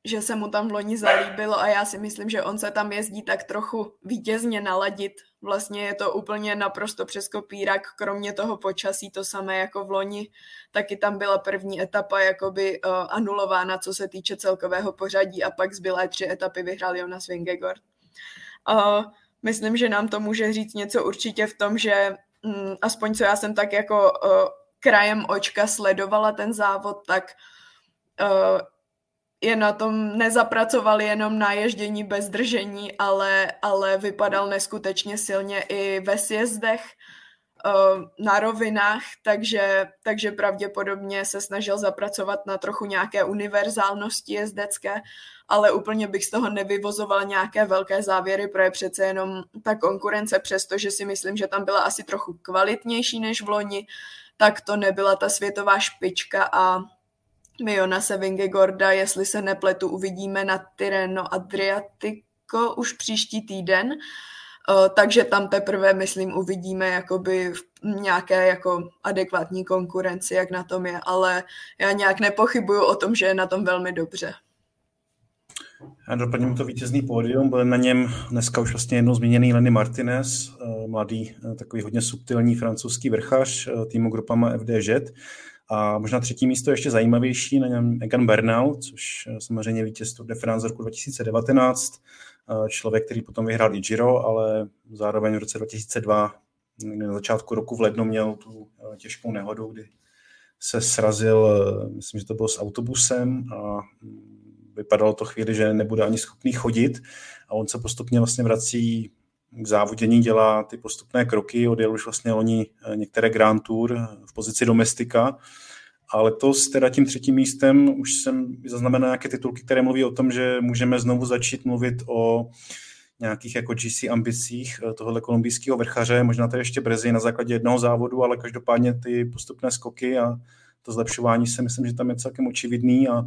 že se mu tam v loni zalíbilo a já si myslím, že on se tam jezdí tak trochu vítězně naladit. Vlastně je to úplně naprosto přes kopírak, kromě toho počasí, to samé jako v loni. Taky tam byla první etapa jakoby uh, anulována, co se týče celkového pořadí a pak zbylé tři etapy vyhrál Jonas Vingegaard. Uh, myslím, že nám to může říct něco určitě v tom, že um, aspoň co já jsem tak jako uh, krajem očka sledovala ten závod, tak je na tom nezapracoval jenom na ježdění bez držení, ale, ale vypadal neskutečně silně i ve sjezdech, eh, na rovinách, takže, takže pravděpodobně se snažil zapracovat na trochu nějaké univerzálnosti jezdecké, ale úplně bych z toho nevyvozoval nějaké velké závěry, protože přece jenom ta konkurence, přestože si myslím, že tam byla asi trochu kvalitnější než v loni, tak to nebyla ta světová špička a Miona Sevingegorda, jestli se nepletu, uvidíme na Tireno Adriatico už příští týden. Uh, takže tam teprve, myslím, uvidíme jakoby nějaké jako adekvátní konkurenci, jak na tom je, ale já nějak nepochybuju o tom, že je na tom velmi dobře.
Já doplním to vítězný pódium, byl na něm dneska už vlastně jednou zmíněný Lenny Martinez, eh, mladý, eh, takový hodně subtilní francouzský vrchař eh, týmu grupama FDŽ. A možná třetí místo ještě zajímavější, na něm Egan Bernal, což samozřejmě vítěz Tour de France roku 2019, člověk, který potom vyhrál i Giro, ale zároveň v roce 2002 na začátku roku v lednu měl tu těžkou nehodu, kdy se srazil, myslím, že to bylo s autobusem a mm, vypadalo to chvíli, že nebude ani schopný chodit. A on se postupně vlastně vrací k závodění, dělá ty postupné kroky, odjel už vlastně loni eh, některé Grand Tour v pozici domestika. A letos teda tím třetím místem už jsem zaznamenal nějaké titulky, které mluví o tom, že můžeme znovu začít mluvit o nějakých jako GC ambicích eh, tohohle kolumbijského vrchaře, možná to ještě brzy na základě jednoho závodu, ale každopádně ty postupné skoky a to zlepšování se myslím, že tam je celkem očividný a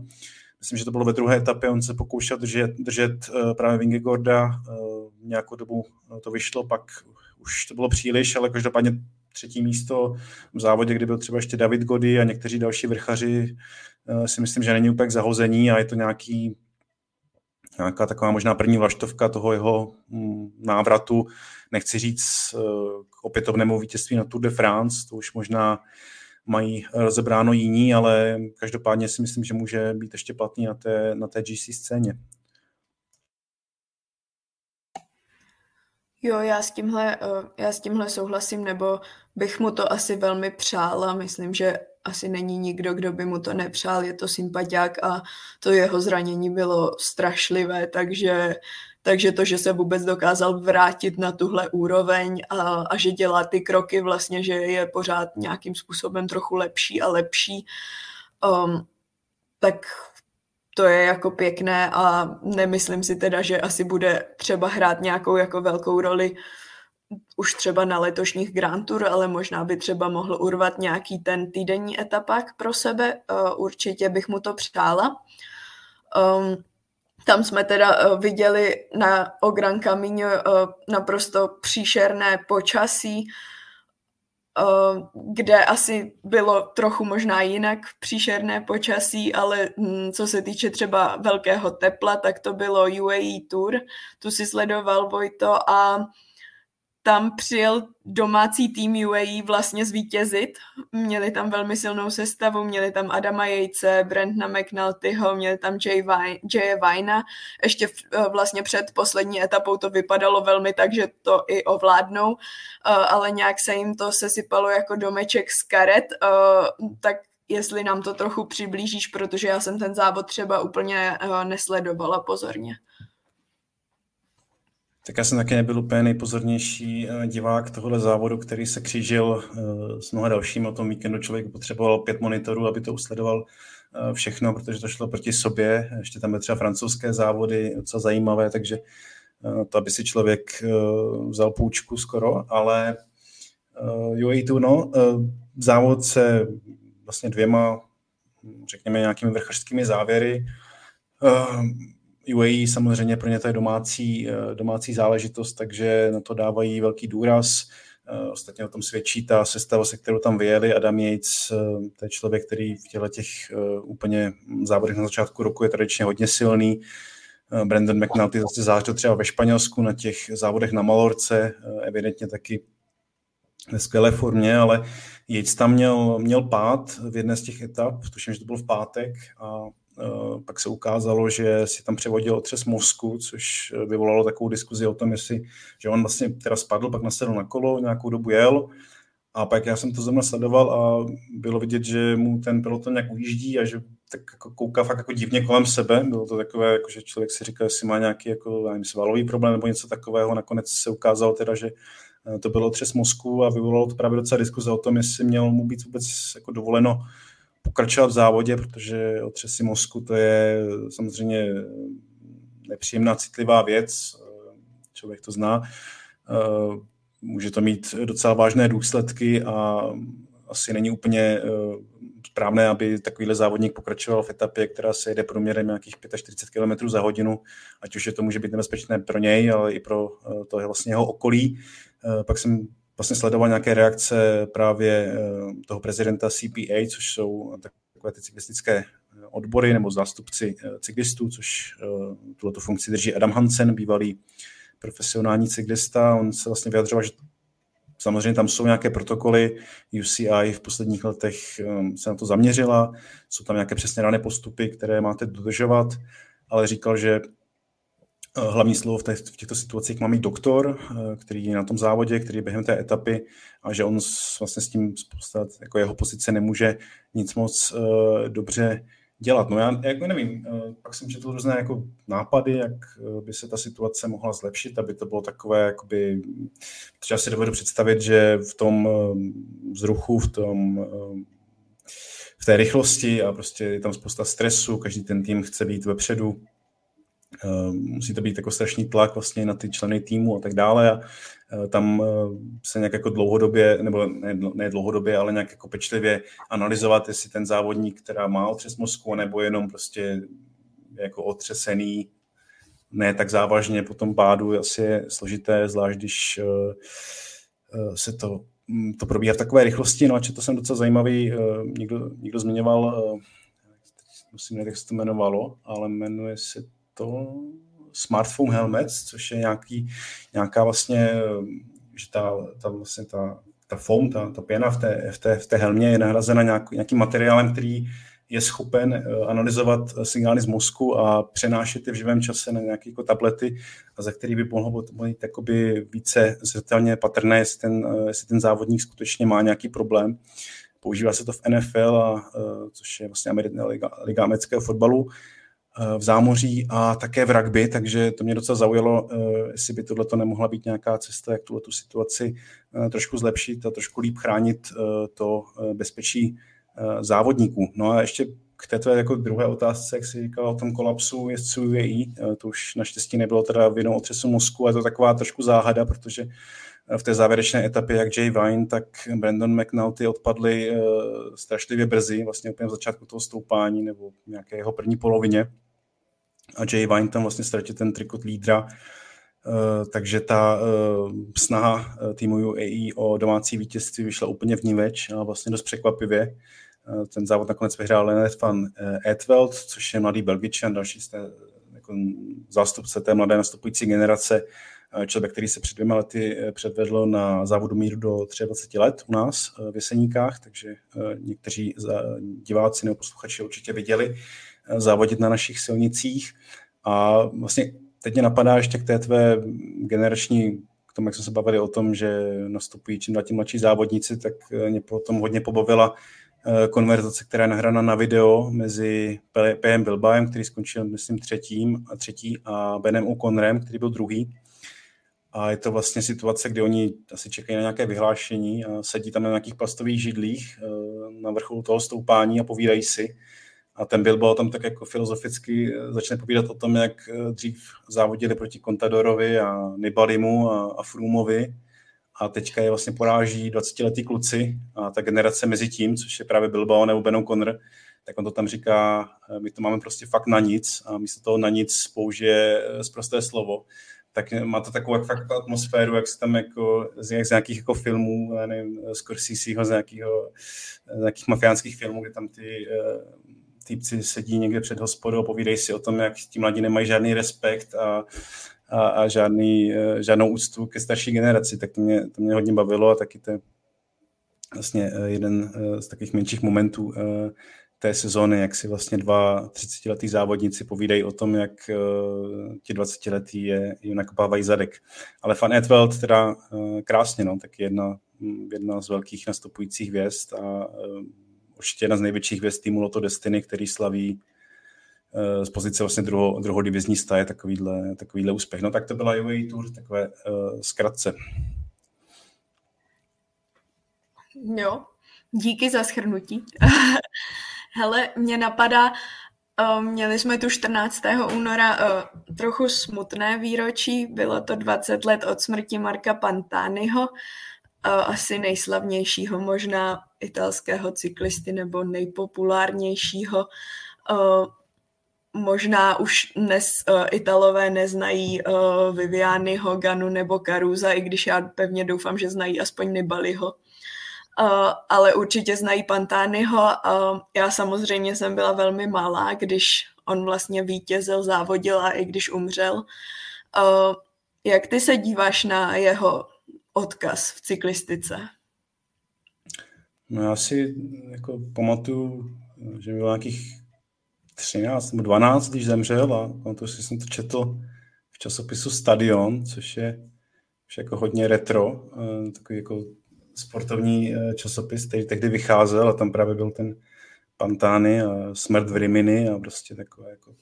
myslím, že to bylo ve druhé etapě, on se pokoušel držet, držet uh, právě Vingegorda, uh, nějakou dobu to vyšlo, pak už to bylo příliš, ale každopádně třetí místo v závodě, kdy byl třeba ještě David Gody a někteří další vrchaři, uh, si myslím, že není úplně zahození a je to nějaký nějaká taková možná první vlaštovka toho jeho mm, návratu, nechci říct k opětovnému vítězství na Tour de France, to už možná mají rozebráno jiní, ale každopádně si myslím, že může být ještě platný na té, na té GC scéně.
Jo, já s, tímhle, eh, já s tímhle souhlasím, nebo bych mu to asi velmi přála. Myslím, že asi není nikdo, kdo by mu to nepřál. Je to sympatiák a to jeho zranění bylo strašlivé, takže takže to, že se vůbec dokázal vrátit na tuhle úroveň a, a že dělá ty kroky vlastně, že je pořád nějakým způsobem trochu lepší a lepší, um, tak to je jako pěkné a nemyslím si teda, že asi bude třeba hrát nějakou jako velkou roli už třeba na letošních Grand Tour, ale možná by třeba mohl urvat nějaký ten týdenní etapák pro sebe. Uh, určitě bych mu to přála. Um, tam jsme teda uh, viděli na o Gran Camino uh, naprosto příšerné počasí, uh, kde asi bylo trochu možná jinak příšerné počasí, ale hm, co se týče třeba velkého tepla, tak to bylo UAE Tour, tu si sledoval Vojto a tam přijel domácí tým UAE vlastně zvítězit. Měli tam velmi silnou sestavu, měli tam Adama Jejce, Brentna McNaltyho, měli tam Jay, Vina. Ještě eh, vlastně před poslední etapou to vypadalo velmi tak, že to i ovládnou, eh, ale nějak se jim to sesypalo jako domeček z karet, eh, tak jestli nám to trochu přiblížíš, protože já jsem ten závod třeba úplně nesledovala pozorně.
Tak já jsem taky nebyl úplně nejpozornější eh, divák tohohle závodu, který se křížil eh, s mnoha dalšími. O tom víkendu člověk potřeboval pět monitorů, aby to usledoval eh, všechno, protože to šlo proti sobě. Ještě tam byly třeba francouzské závody, docela zajímavé, takže to, aby si člověk vzal půjčku skoro, ale UAE no, závod se vlastně dvěma, řekněme, nějakými vrchařskými závěry UAE samozřejmě pro ně to je domácí, eh, domácí záležitost, takže na to dávají velký důraz. Eh, ostatně o tom svědčí ta sestava, se kterou tam vyjeli. Adam Yates, eh, to je člověk, který v těle těch úplně závodech na začátku roku je tradičně hodně silný. Brandon McNulty zase zářil třeba ve Španělsku na těch závodech na Malorce, evidentně taky ve skvělé formě, ale Yates tam měl, měl pád v jedné z těch etap, tuším, že to bylo v pátek a pak se ukázalo, že si tam převodil otřes mozku, což eh, vyvolalo takovou diskuzi o tom, jestli, že on vlastně teda spadl, pak nasedl na kolo, nějakou dobu jel a pak já jsem to zrovna sledoval a bylo vidět, že mu ten peloton nějak ujíždí a že tak jako kouká fakt jako divně kolem sebe. Bylo to takové, jako že člověk si říká, jestli má nějaký jako, nevím, svalový problém nebo něco takového. Nakonec se ukázalo teda, že eh, to bylo třes mozku a vyvolalo to právě docela diskuze o tom, jestli měl mu být vůbec jako dovoleno pokračovat v závodě, protože otřesy mozku to je samozřejmě nepříjemná, citlivá věc, člověk to zná. Může to mít docela vážné důsledky a asi není úplně správné, aby takovýhle závodník pokračoval v etapě, která se jede průměrem nějakých 45 km za hodinu, ať už je to může být nebezpečné pro něj, ale i pro to vlastně jeho okolí. Pak jsem vlastně sledoval nějaké reakce právě toho prezidenta CPA, což jsou takové ty cyklistické odbory nebo zástupci cyklistů, což tuto funkci drží Adam Hansen, bývalý profesionální cyklista. On se vlastně vyjadřoval, že samozřejmě tam jsou nějaké protokoly. UCI v posledních letech se na to zaměřila. Jsou tam nějaké přesně dané postupy, které máte dodržovat, ale říkal, že hlavní slovo v, v těchto situacích má mít doktor, uh, který je na tom závodě, který je během té etapy a že on vlastně s tím spousta, jako jeho pozice nemůže nic moc uh, dobře dělat. No já jako nevím, eh, pak jsem četl různé jako nápady, jak eh, by se ta situace mohla zlepšit, aby to bylo takové, jakoby, já si dovedu představit, že v tom eh, vzruchu, v tom v té rychlosti a prostě je tam spousta stresu, každý ten tým chce být vepředu, musí to být jako strašný tlak vlastně na ty členy týmu a tak dále a Eh, tam eh, se nějak jako dlouhodobě, nebo ne, ne dlouhodobě, ale nějak jako pečlivě analyzovat, jestli ten závodník, která má otřes mozku, nebo jenom prostě jako otřesený, ne tak závažně po tom pádu, asi je složité, zvlášť když eh, se to, mm, to probíhá v takové rychlosti, no a to jsem docela zajímavý, někdo, někdo zmiňoval, musím nevím, jak se to jmenovalo, ale jmenuje se to smartphone helmets, což je nějaký, nějaká vlastně, že ta, ta vlastně ta, ta foam, ta, ta pěna v té, v, té, v té helmě je nahrazena nějak, nějakým materiálem, který je schopen eh, analyzovat signály z mozku a přenášet je v živém čase na nějaké jako tablety, za který by mohlo být více zřetelně patrné, jestli ten, eh, jestli ten závodník skutečně má nějaký problém. Používá se to v NFL, a, eh, což je vlastně liga, liga amerického fotbalu v zámoří a také v rugby, takže to mě docela zaujalo, eh, jestli by tohle to nemohla být nějaká cesta, jak tuhle tu situaci eh, trošku zlepšit a trošku líp chránit eh, to bezpečí závodníků. No a ještě k této jako druhé otázce, jak jsi říkal o tom kolapsu jezdců UAE, to už naštěstí nebylo teda vinou otřesu mozku, a to taková trošku záhada, protože v té závěrečné etapě jak Jay Vine, tak Brandon McNulty odpadli strašlivě brzy, vlastně úplně v začátku toho stoupání nebo nějaké jeho první polovině a Jay Vine tam vlastně ztratil ten trikot lídra, Uh, takže ta uh, snaha uh, týmu UAE o domácí vítězství vyšla úplně v ní več a vlastně dost překvapivě. Ten závod nakonec vyhrál Leonard van Etveld, což je mladý Belgičan, další z té, jako zástupce té mladé nastupující generace, člověk, který se před dvěma lety předvedl na závodu míru do 23 let u nás v Jeseníkách, takže někteří diváci nebo posluchači určitě viděli závodit na našich silnicích. A vlastně teď mě napadá ještě k té tvé generační, k tomu, jak jsme se bavili o tom, že nastupují čím dál tím mladší závodníci, tak mě potom hodně pobavila eh, konverzace, která je nahrána na video mezi PM Bilbaem, který skončil, myslím, třetím a třetí, a Benem O'Connorem, který byl druhý. A je to vlastně situace, kdy oni asi čekají na nějaké vyhlášení a sedí tam na nějakých plastových židlích eh, na vrcholu toho stoupání a povídají si. A ten Bilbao tam tak jako filozoficky eh, začne povídat o tom, jak eh, dřív závodili proti Contadorovi a Nibalimu a, a Frumovi. A teďka je vlastně poráží 20-letý kluci a ta generace mezi tím, což je právě Bilbao nebo Ben O'Connor, tak on to tam říká, eh, my to máme prostě fakt na nic a místo toho na nic použije zprosté slovo. Tak má to takovou fakt atmosféru, jak se tam jako z, z nějakých jako filmů, nevím, z Corsiseho, z, nějakého, z nějakých mafiánských filmů, kde tam ty týpci sedí někde před hospodou a povídají si o tom, jak ti mladí nemají žádný respekt a, a, a žádný, eh, žádnou úctu ke starší generaci, tak to mě, to mě hodně bavilo a taky to je vlastně eh, jeden eh, z takových menších momentů té sezóny, jak si vlastně dva 30-letý závodníci povídají o tom, jak ti 20-letý je jim nakopávají zadek. Ale Fan Edveld teda krásně, no, tak jedna, jedna z velkých nastupujících věst a určitě jedna z největších hvězd týmu Loto Destiny, který slaví eh, z pozice vlastně druho, druhodivizní staje takovýhle, takovýhle úspěch. No tak to byla UAE Tour, takové uh, zkratce.
Jo, díky za schrnutí. Hele, mě napadá, uh, měli jsme tu 14. února trochu smutné výročí, bylo to 20 let od smrti Marka Pantányho asi nejslavnějšího možná italského cyklisty nebo nejpopulárnějšího. Možná už dnes Italové neznají Viviany, Hoganu nebo Caruza, i když já pevně doufám, že znají aspoň Nibaliho. Uh, ale určitě znají Pantányho. Uh, já samozřejmě jsem byla velmi malá, když on vlastně vítězil, závodil a i když umřel. Uh, jak ty se díváš na jeho odkaz v cyklistice?
No já si jako pamatuju, že byl nějakých 13 nebo 12, když zemřel a pamatuju si, jsem to četl v časopisu Stadion, což je už jako hodně retro, takový jako sportovní eh, časopis, který tehdy vycházel a tam právě byl ten Pantány a Smrt v Rimini a prostě takové jako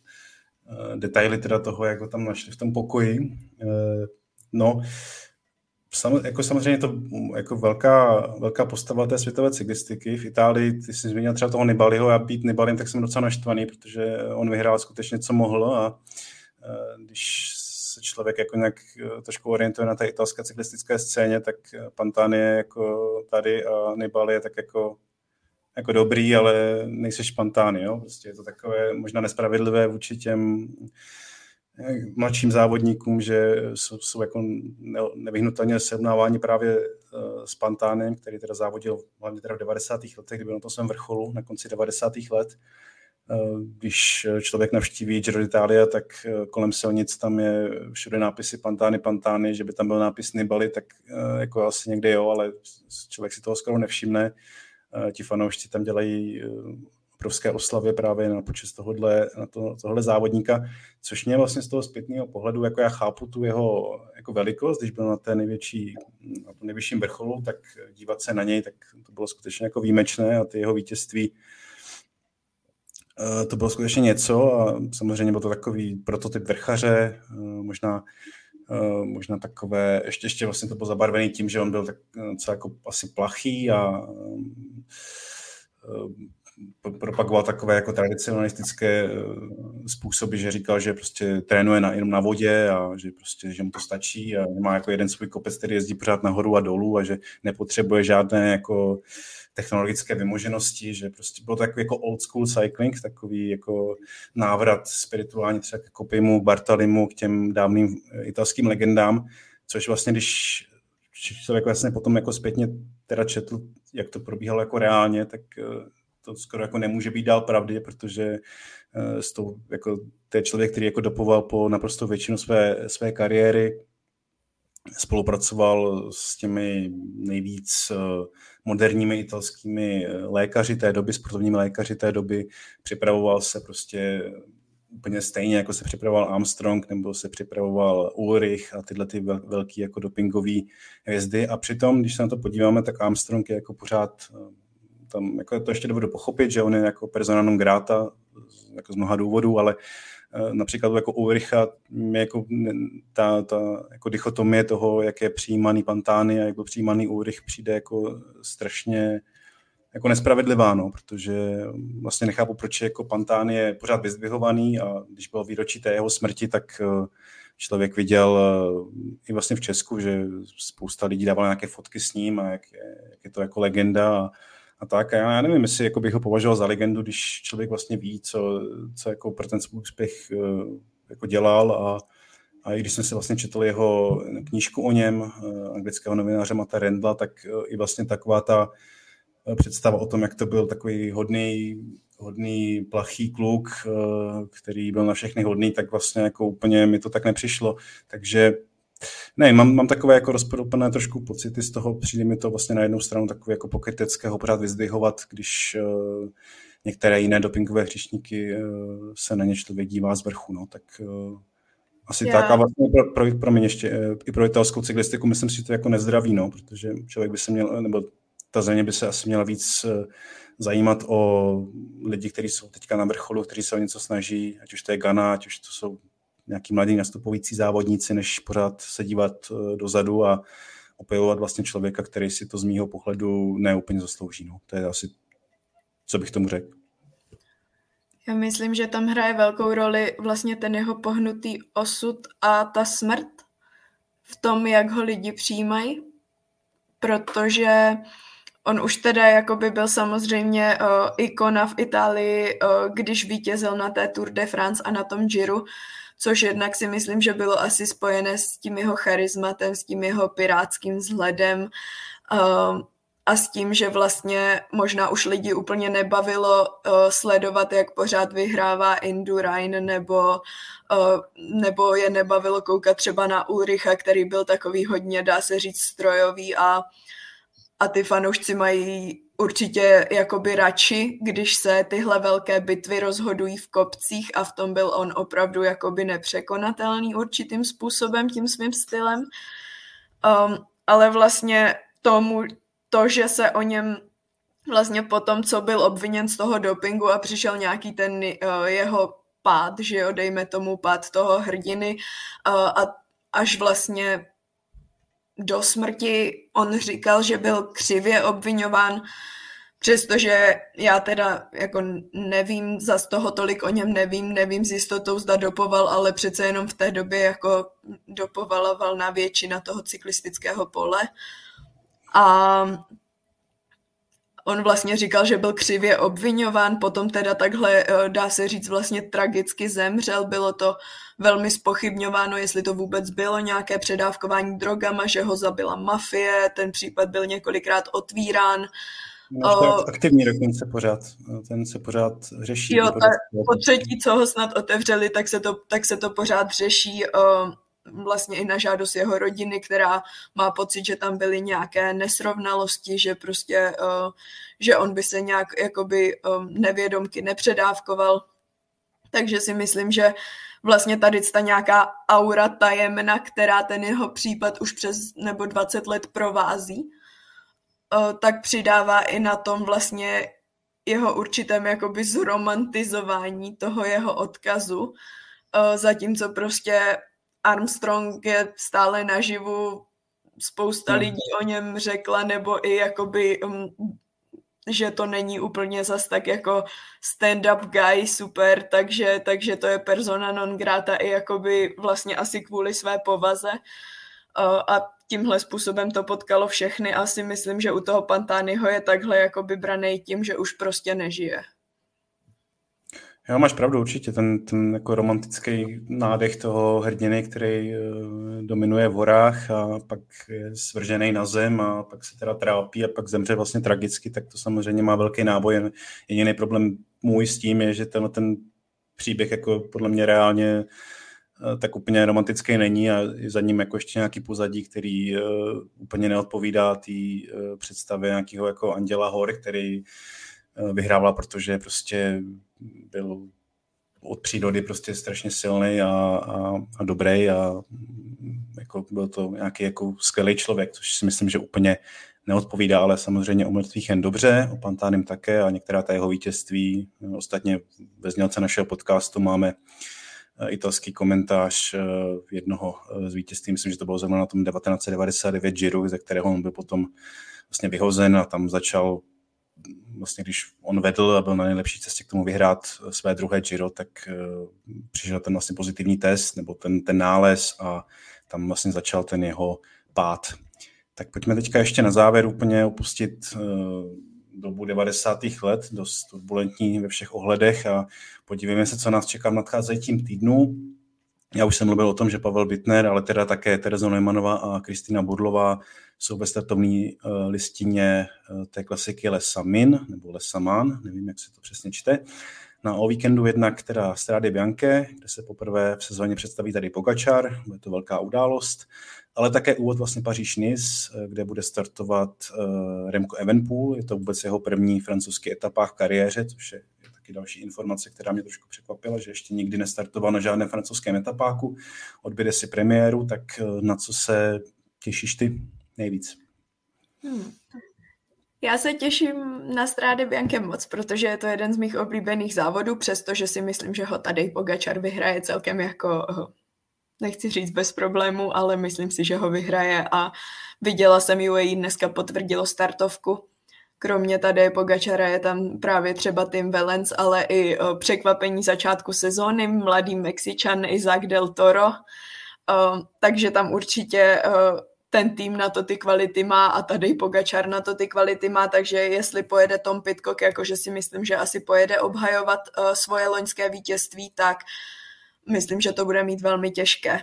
eh, detaily teda toho, jak ho tam našli v tom pokoji. Eh, no, sam, jako samozřejmě to jako velká, velká postava té světové cyklistiky. V Itálii, ty jsi zmínil třeba toho Nibaliho, já být Nibalim, tak jsem docela naštvaný, protože on vyhrál skutečně, co mohl a když se člověk jako nějak eh, trošku orientuje na té italské cyklistické scéně, tak eh, Pantani je jako tady a Nibali je tak jako, jako dobrý, ale nejseš Pantani, jo? Prostě je to takové možná nespravedlivé vůči těm mladším závodníkům, že jsou, jsou jako nevyhnutelně srovnávání právě s Pantánem, který teda závodil hlavně teda v 90. letech, kdy byl na tom svém vrcholu na konci 90. let Eh, když člověk navštíví Giro d'Italia, tak eh, kolem silnic tam je všude nápisy Pantány, Pantány, že by tam byl nápis Nibali, tak eh, jako asi někde jo, ale člověk si toho skoro nevšimne. Ti fanoušci tam dělají obrovské oslavy právě na počest tohohle, na to, tohle závodníka, což mě vlastně z toho zpětného pohledu, jako já chápu tu jeho jako velikost, když byl na té největší, na tom nejvyšším vrcholu, tak dívat se na něj, tak to bylo skutečně jako výjimečné a ty jeho vítězství Eh, to bylo skutečně něco a samozřejmě byl to takový prototyp vrchaře, eh, možná eh, možná takové, ještě, ještě vlastně to bylo zabarvený tím, že on byl tak co jako asi plachý a propagoval takové jako tradicionalistické způsoby, že říkal, že prostě trénuje na, jenom na vodě a že prostě, že mu to stačí a má jako jeden svůj kopec, který jezdí pořád nahoru a dolů a že nepotřebuje žádné jako technologické vymoženosti, že prostě bylo takový jako old school cycling, takový jako návrat spirituální třeba k Kopimu, Bartalimu, k těm dávným eh, italským legendám, což vlastně, když člověk vlastně potom jako zpětně teda četl, jak to probíhalo jako reálně, tak eh, to skoro jako nemůže být dál pravdy, protože eh, s tou, jako, to je člověk, který jako dopoval po naprosto většinu své, své kariéry, spolupracoval s těmi nejvíc moderními italskými eh, lékaři té doby, sportovními lékaři té doby. Připravoval se prostě úplně stejně, jako se připravoval Armstrong nebo se připravoval Ulrich a tyhle ty velký jako dopingový hvězdy. A přitom, když se na to podíváme, tak Armstrong je jako pořád eh, tam, jako to ještě dovedu pochopit, že on je jako persona non grata jako z mnoha důvodů, ale Eh, například jako Ulricha jako ta, ta jako dichotomie toho, jak je přijímaný Pantány a jak byl přijímaný Ulrich, přijde jako strašně jako nespravedlivá, no, protože vlastně nechápu, proč je jako Pantán je pořád vyzdvihovaný a když bylo výročí té jeho smrti, tak eh, člověk viděl eh, i vlastně v Česku, že spousta lidí dávalo nějaké fotky s ním a jak je, jak je to jako legenda a a tak. A já, nevím, jestli jako bych ho považoval za legendu, když člověk vlastně ví, co, co jako pro ten svůj úspěch eh, jako dělal a, a i když jsem si vlastně četl jeho knížku o něm, eh, anglického novináře Mata Rendla, tak eh, i vlastně taková ta představa o tom, jak to byl takový hodný, hodný plachý kluk, který byl na všechny hodný, tak vlastně jako úplně mi to tak nepřišlo. Takže ne, mám, mám takové jako rozporuplné trošku pocity z toho, přijde mi to vlastně na jednu stranu takové jako pokrytecké pořád vyzdvihovat, když uh, některé jiné dopingové hřišníky uh, se na ně člověk dívá z vrchu, no, tak uh, asi Já. tak a vlastně pro, pro, pro mě ještě uh, i pro italskou cyklistiku myslím si, že to jako nezdravý, no, protože člověk by se měl, nebo ta země by se asi měla víc uh, zajímat o lidi, kteří jsou teďka na vrcholu, kteří se o něco snaží, ať už to je Ghana, ať už to jsou nějaký mladý nastupující závodníci, než pořád se dívat eh, dozadu a opěvovat vlastně člověka, který si to z mýho pohledu neúplně zaslouží. No. To je asi, co bych tomu řekl.
Já myslím, že tam hraje velkou roli vlastně ten jeho pohnutý osud a ta smrt v tom, jak ho lidi přijímají, protože on už teda jakoby byl samozřejmě uh, ikona v Itálii, uh, když vítězil na té Tour de France a na tom Giro, což jednak si myslím, že bylo asi spojené s tím jeho charizmatem, s tím jeho pirátským vzhledem uh, a s tím, že vlastně možná už lidi úplně nebavilo uh, sledovat, jak pořád vyhrává Indurain, nebo, uh, nebo je nebavilo koukat třeba na Ulricha, který byl takový hodně, dá se říct, strojový a a ty fanoušci mají určitě jakoby radši, když se tyhle velké bitvy rozhodují v kopcích a v tom byl on opravdu jakoby nepřekonatelný určitým způsobem, tím svým stylem. Um, ale vlastně tomu, to, že se o něm vlastně po tom, co byl obviněn z toho dopingu a přišel nějaký ten uh, jeho pád, že jo, dejme tomu pád toho hrdiny uh, a až vlastně do smrti on říkal, že byl křivě obvinován, přestože já teda jako nevím, za z toho tolik o něm nevím, nevím s jistotou, zda dopoval, ale přece jenom v té době jako dopovala valná většina toho cyklistického pole. A on vlastně říkal, že byl křivě obvinován, potom teda takhle, eh, dá se říct, vlastně tragicky zemřel. Bylo to velmi spochybňováno, jestli to vůbec bylo nějaké předávkování drogama, že ho zabila mafie, ten případ byl několikrát otvírán.
No, o, aktivní dokonce pořád, ten se pořád řeší.
Jo, ta, po třetí, co ho snad otevřeli, tak se to, tak se to pořád řeší. O, vlastně i na žádost jeho rodiny, která má pocit, že tam byly nějaké nesrovnalosti, že prostě, uh, že on by se nějak jakoby um, nevědomky nepředávkoval. Takže si myslím, že vlastně tady ta nějaká aura tajemna, která ten jeho případ už přes nebo 20 let provází, uh, tak přidává i na tom vlastně jeho určitém jakoby zromantizování toho jeho odkazu, uh, zatímco prostě Armstrong je stále naživu, spousta hmm. lidí o něm řekla, nebo i jakoby, um, že to není úplně zas tak jako stand-up guy super, takže, takže to je persona non grata i jakoby vlastně asi kvůli své povaze. Uh, a tímhle způsobem to potkalo všechny. Asi myslím, že u toho Pantányho je takhle jakoby branej tím, že už prostě nežije.
Jo, máš pravdu, určitě. Ten, ten jako romantický nádech toho hrdiny, který uh, dominuje v horách a pak je svržený na zem a pak se teda trápí a pak zemře vlastně tragicky, tak to samozřejmě má velký náboj. Jediný problém můj s tím je, že ten, ten příběh jako podle mě reálně uh, tak úplně romantický není a je za ním jako ještě nějaký pozadí, který uh, úplně neodpovídá té představě nějakého jako Anděla Hor, který vyhrával, protože prostě byl od přírody prostě strašně silný a, a, a dobrý a jako byl to nějaký jako skvělý člověk, což si myslím, že úplně neodpovídá, ale samozřejmě o mrtvých jen dobře, o Pantánem také a některá ta jeho vítězství. Ostatně ve znělce našeho podcastu máme eh, italský komentář eh, jednoho eh, z vítězství, myslím, že to bylo zrovna na tom 1999 Giro, ze kterého on byl potom vlastně vyhozen a tam začal vlastně když on vedl a byl na nejlepší cestě k tomu vyhrát své druhé Giro, tak uh, přišel ten vlastně pozitivní test nebo ten, ten nález a tam vlastně začal ten jeho pád. Tak pojďme teďka ještě na závěr úplně opustit uh, dobu 90. let, dost turbulentní ve všech ohledech a podívejme se, co nás čeká v nadcházejícím týdnu. Já už jsem mluvil o tom, že Pavel Bittner, ale teda také Tereza Neumannová a Kristýna Budlová jsou ve startovní uh, listině uh, té klasiky Lesamin, nebo Lesaman, nevím, jak se to přesně čte. Na o víkendu jednak teda Strade Bianche, kde se poprvé v sezóně představí tady Pogačar, bude to velká událost, ale také úvod vlastně paříž nice eh, kde bude startovat Remco Evenpool, je to vůbec jeho první francouzský etapa v kariéře, což je další informace, která mě trošku překvapila, že ještě nikdy nestartoval na žádném francouzském etapáku, odběde si premiéru, tak na co se těšíš ty? nejvíc. Hmm.
Já se těším na Strády Bianche moc, protože je to jeden z mých oblíbených závodů, přestože si myslím, že ho tady Pogačar vyhraje celkem jako, nechci říct bez problému, ale myslím si, že ho vyhraje a viděla jsem UAE dneska potvrdilo startovku. Kromě tady Pogačara je tam právě třeba Tim Valens, ale i překvapení začátku sezóny, mladý Mexičan Isaac del Toro, takže tam určitě ten tým na to ty kvality má a tady Pogačar na to ty kvality má, takže jestli pojede Tom Pitcock, jakože si myslím, že asi pojede obhajovat svoje loňské vítězství, tak myslím, že to bude mít velmi těžké.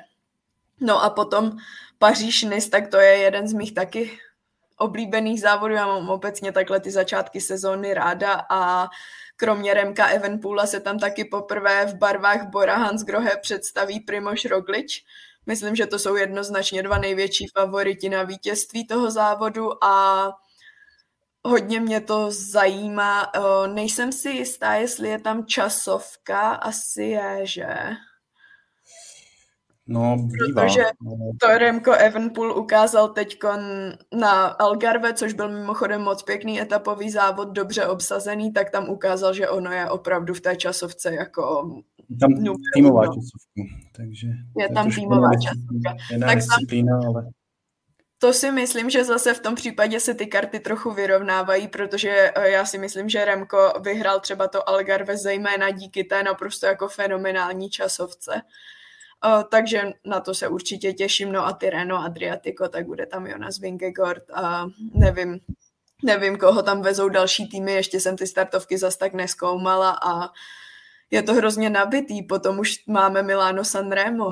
No a potom Paříž Nis, tak to je jeden z mých taky oblíbených závodů. Já mám obecně takhle ty začátky sezóny ráda a kromě Remka Evenpoola se tam taky poprvé v barvách Bora Hansgrohe představí Primoš Roglič. Myslím, že to jsou jednoznačně dva největší favoriti na vítězství toho závodu a hodně mě to zajímá. Nejsem si jistá, jestli je tam časovka, asi je, že?
No, bývá.
Protože to Remco Evenpool ukázal teď na Algarve, což byl mimochodem moc pěkný etapový závod, dobře obsazený, tak tam ukázal, že ono je opravdu v té časovce jako
tam týmová časovka. Takže
je tam týmová časovka.
tak disciplína, ale...
To si myslím, že zase v tom případě se ty karty trochu vyrovnávají, protože eh, já si myslím, že Remko vyhrál třeba to Algarve zejména díky té naprosto jako fenomenální časovce. Uh, takže na to se určitě těším. No a Tireno, Adriatico, tak bude tam Jonas Vingegaard a nevím, nevím, koho tam vezou další týmy, ještě jsem ty startovky zas tak neskoumala a je to hrozně nabitý, potom už máme Milano Sanremo.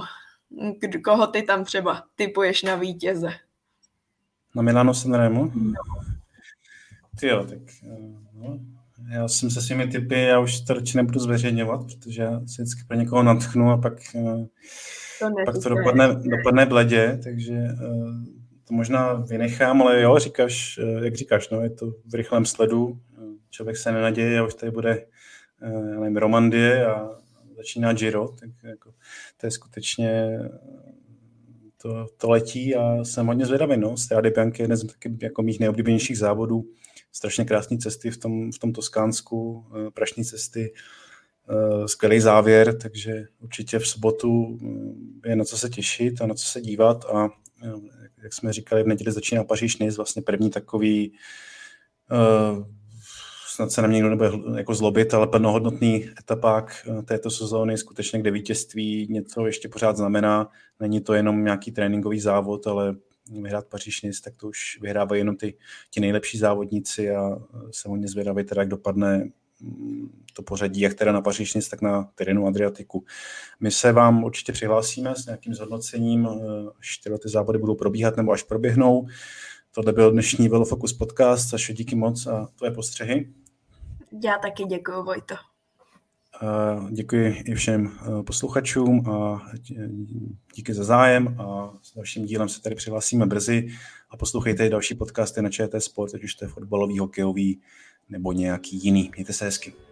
Koho ty tam třeba typuješ na vítěze?
Na Milano Sanremo? No. Ty jo, tak no, já jsem se svými typy, já už to radši nebudu zveřejňovat, protože já se vždycky pro někoho natchnu a pak to, pak to dopadne, dopadne bledě, takže to možná vynechám, ale jo, říkáš, jak říkáš, no, je to v rychlém sledu, člověk se nenaděje a už tady bude já nevím, Romandie a začíná Giro, tak jako, to je skutečně to, to letí a jsem hodně zvědavý. No. Strade Bianchi je jeden z taky jako mých nejoblíbenějších závodů. Strašně krásné cesty v tom, v tom Toskánsku, eh, prašní cesty, eh, skvělý závěr, takže určitě v sobotu eh, je na co se těšit a na co se dívat a jak jsme říkali, v neděli začíná Paříž Nice, vlastně první takový snad se na mě někdo nebude jako zlobit, ale plnohodnotný etapák eh, této sezóny, skutečně kde vítězství něco ještě pořád znamená. Není to jenom nějaký tréninkový závod, ale vyhrát Paříž tak to už vyhrávají jenom ty, ti nejlepší závodníci a jsem hodně zvědavý teda, jak dopadne mm, to pořadí, jak teda na Paříž tak na terénu Adriatiku. My se vám určitě přihlásíme s nějakým zhodnocením, eh, až tyhle ty závody budou probíhat nebo až proběhnou. Tohle byl dnešní Velofocus podcast. Sašo, díky moc a tvoje postřehy.
Já taky děkuji, Vojto.
Děkuji i všem eh, posluchačům a díky za zájem a s dalším dílem se tady přihlásíme brzy a poslouchejte i další podcasty na ČT Sport, ať už to je fotbalový, hokejový nebo nějaký jiný. Mějte se hezky.